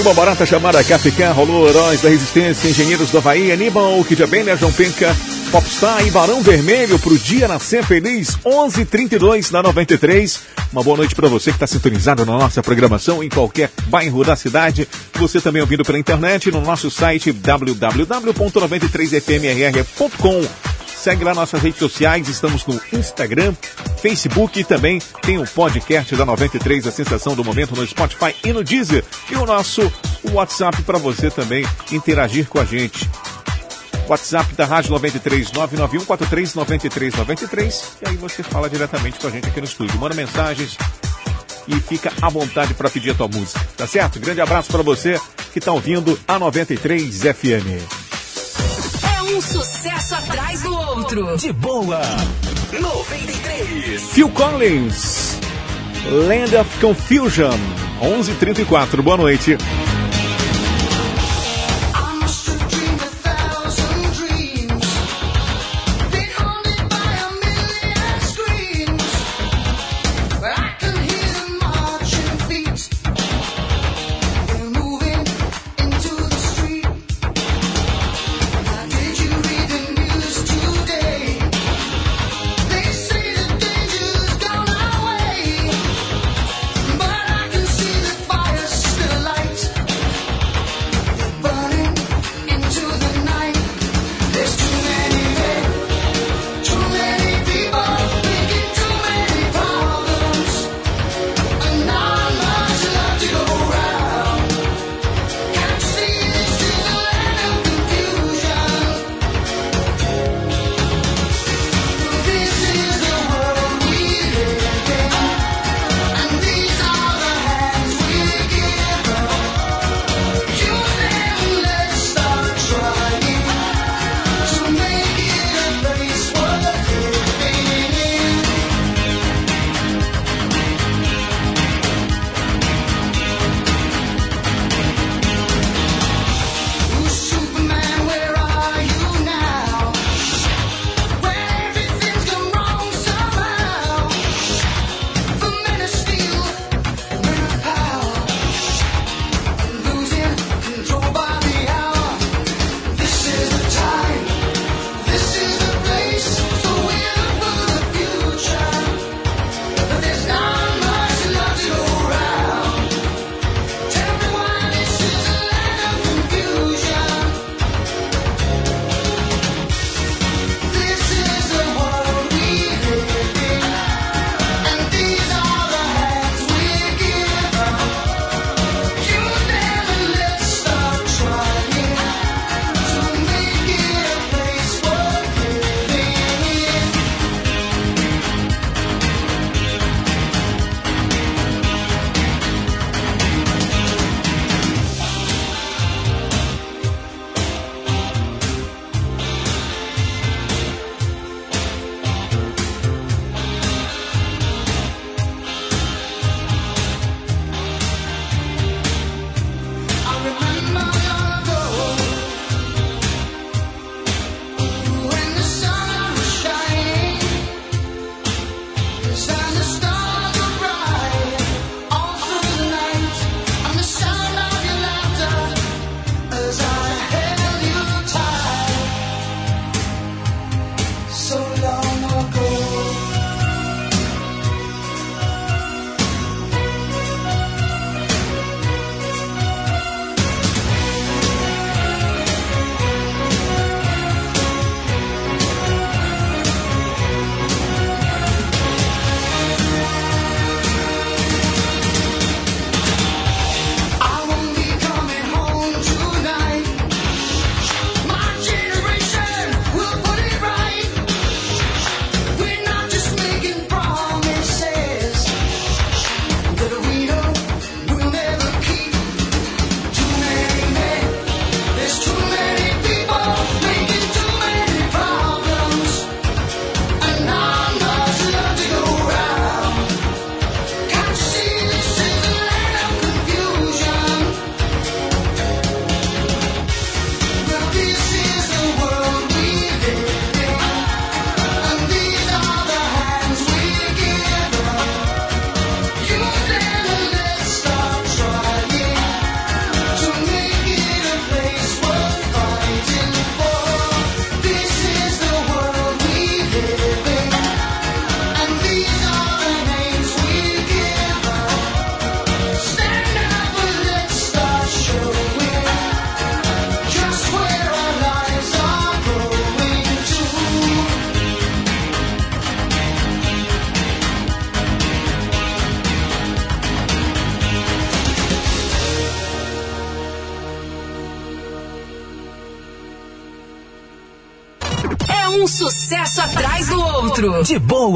uma barata
chamada Capicã, rolou Heróis da Resistência, Engenheiros do Havaí, Aníbal, Kid Abelha, né, João Penca, Popstar e Barão Vermelho pro dia nascer feliz, 11:32 na 93. Uma boa noite para você que está sintonizado na nossa programação em qualquer bairro da cidade. Você também ouvindo pela internet no nosso site www.93fmrr.com. Segue lá nossas redes sociais, estamos no Instagram, Facebook e também tem o podcast da 93, a sensação do momento no Spotify e no Deezer. E o nosso WhatsApp para você também interagir com a gente. WhatsApp da Rádio 93 991 43 93 93 e aí você fala diretamente com a gente aqui no estúdio. Manda mensagens e fica à vontade para pedir a tua música, tá certo? Grande abraço para você que está ouvindo a 93 FM.
Um sucesso atrás do outro.
De boa. 93.
Phil Collins, Land of Confusion, 11:34. Boa noite.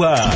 Outro.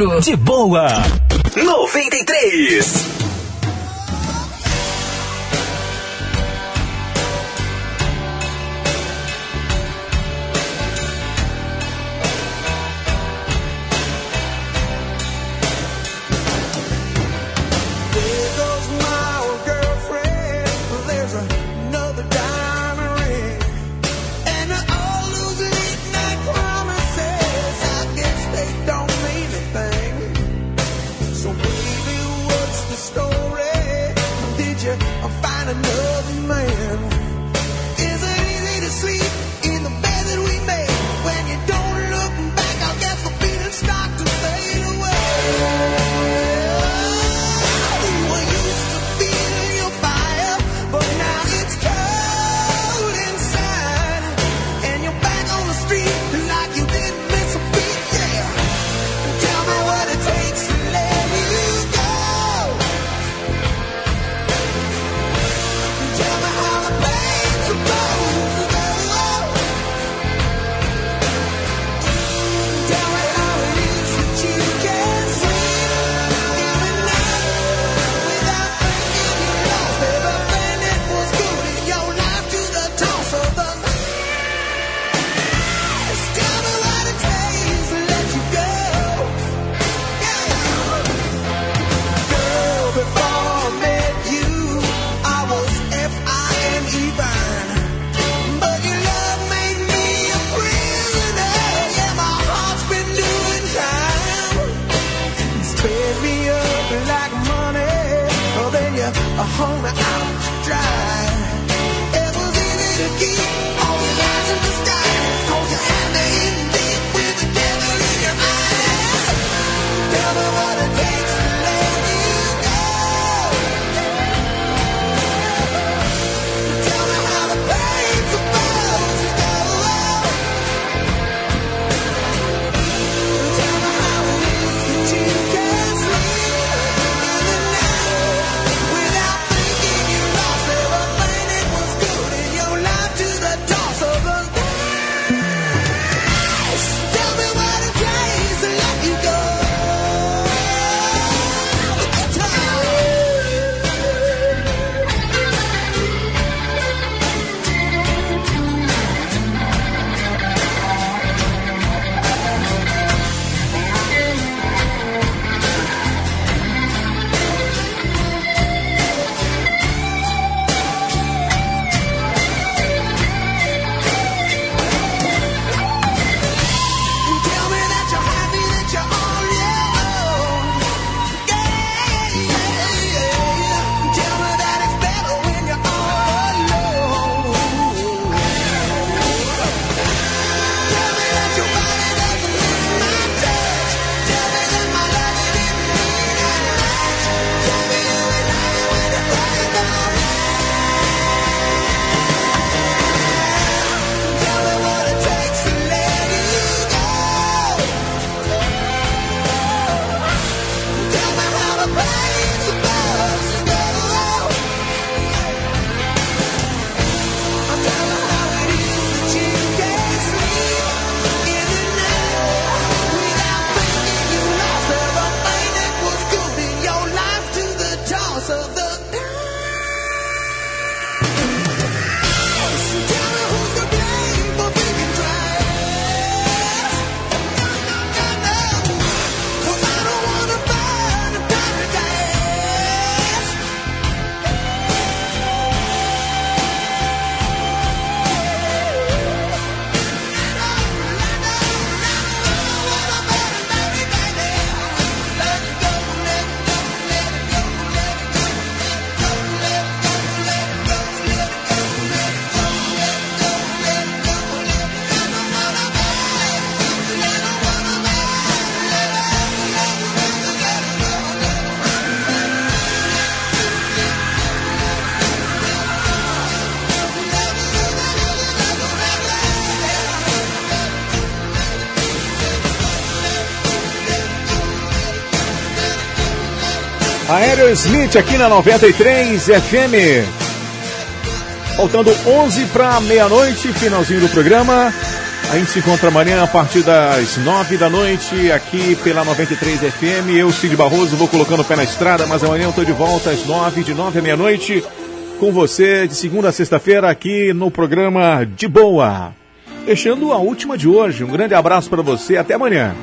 Outro.
De boa. 93.
Aerosmith aqui na 93 FM. Faltando 11 para meia-noite, finalzinho do programa. A gente se encontra amanhã a partir das nove da noite aqui pela 93 FM. Eu, Cid Barroso, vou colocando o pé na estrada, mas amanhã eu tô de volta às nove, de nove à meia-noite, com você de segunda a sexta-feira aqui no programa De Boa. Deixando a última de hoje. Um grande abraço para você. Até amanhã.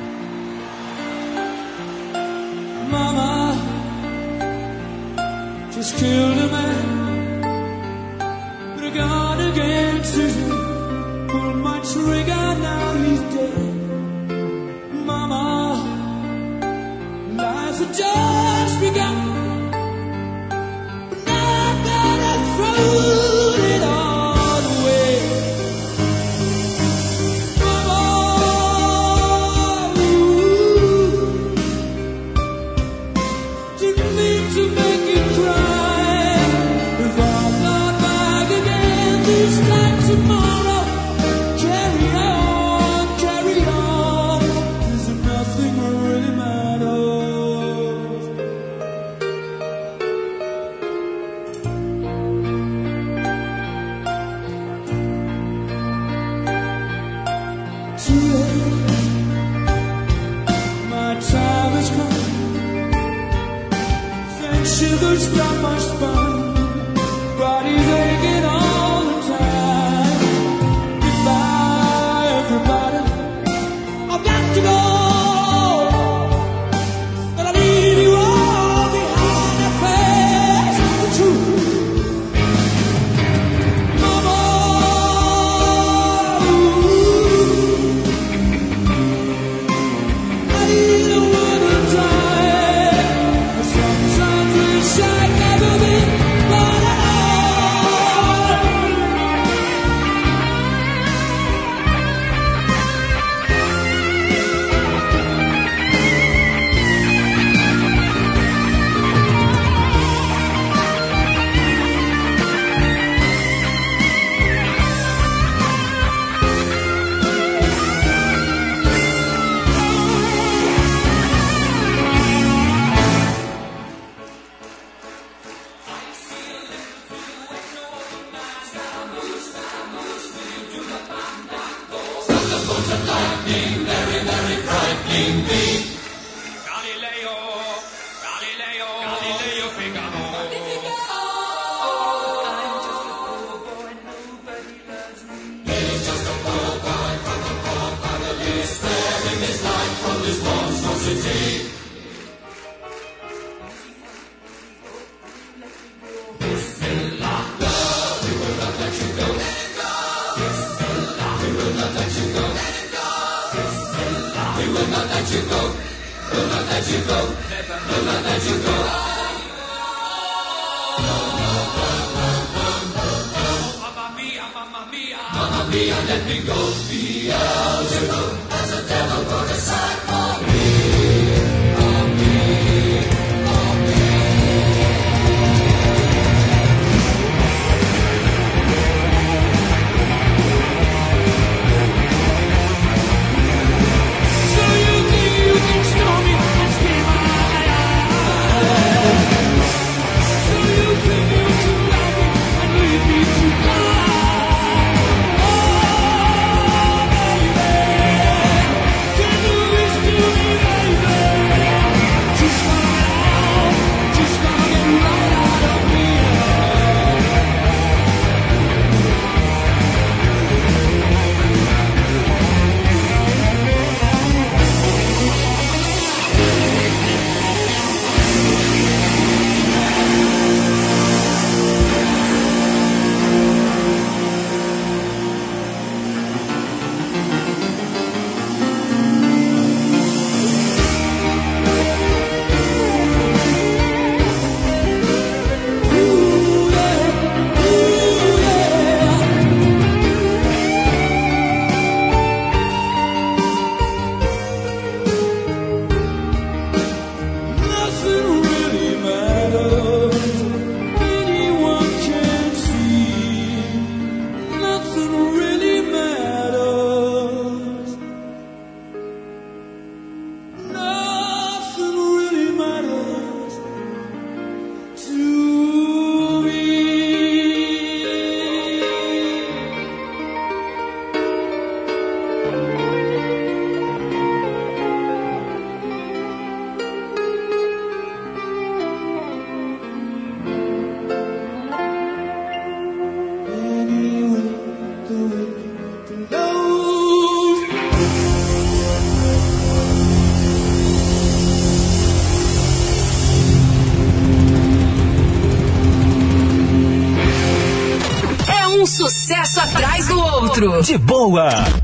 De boa.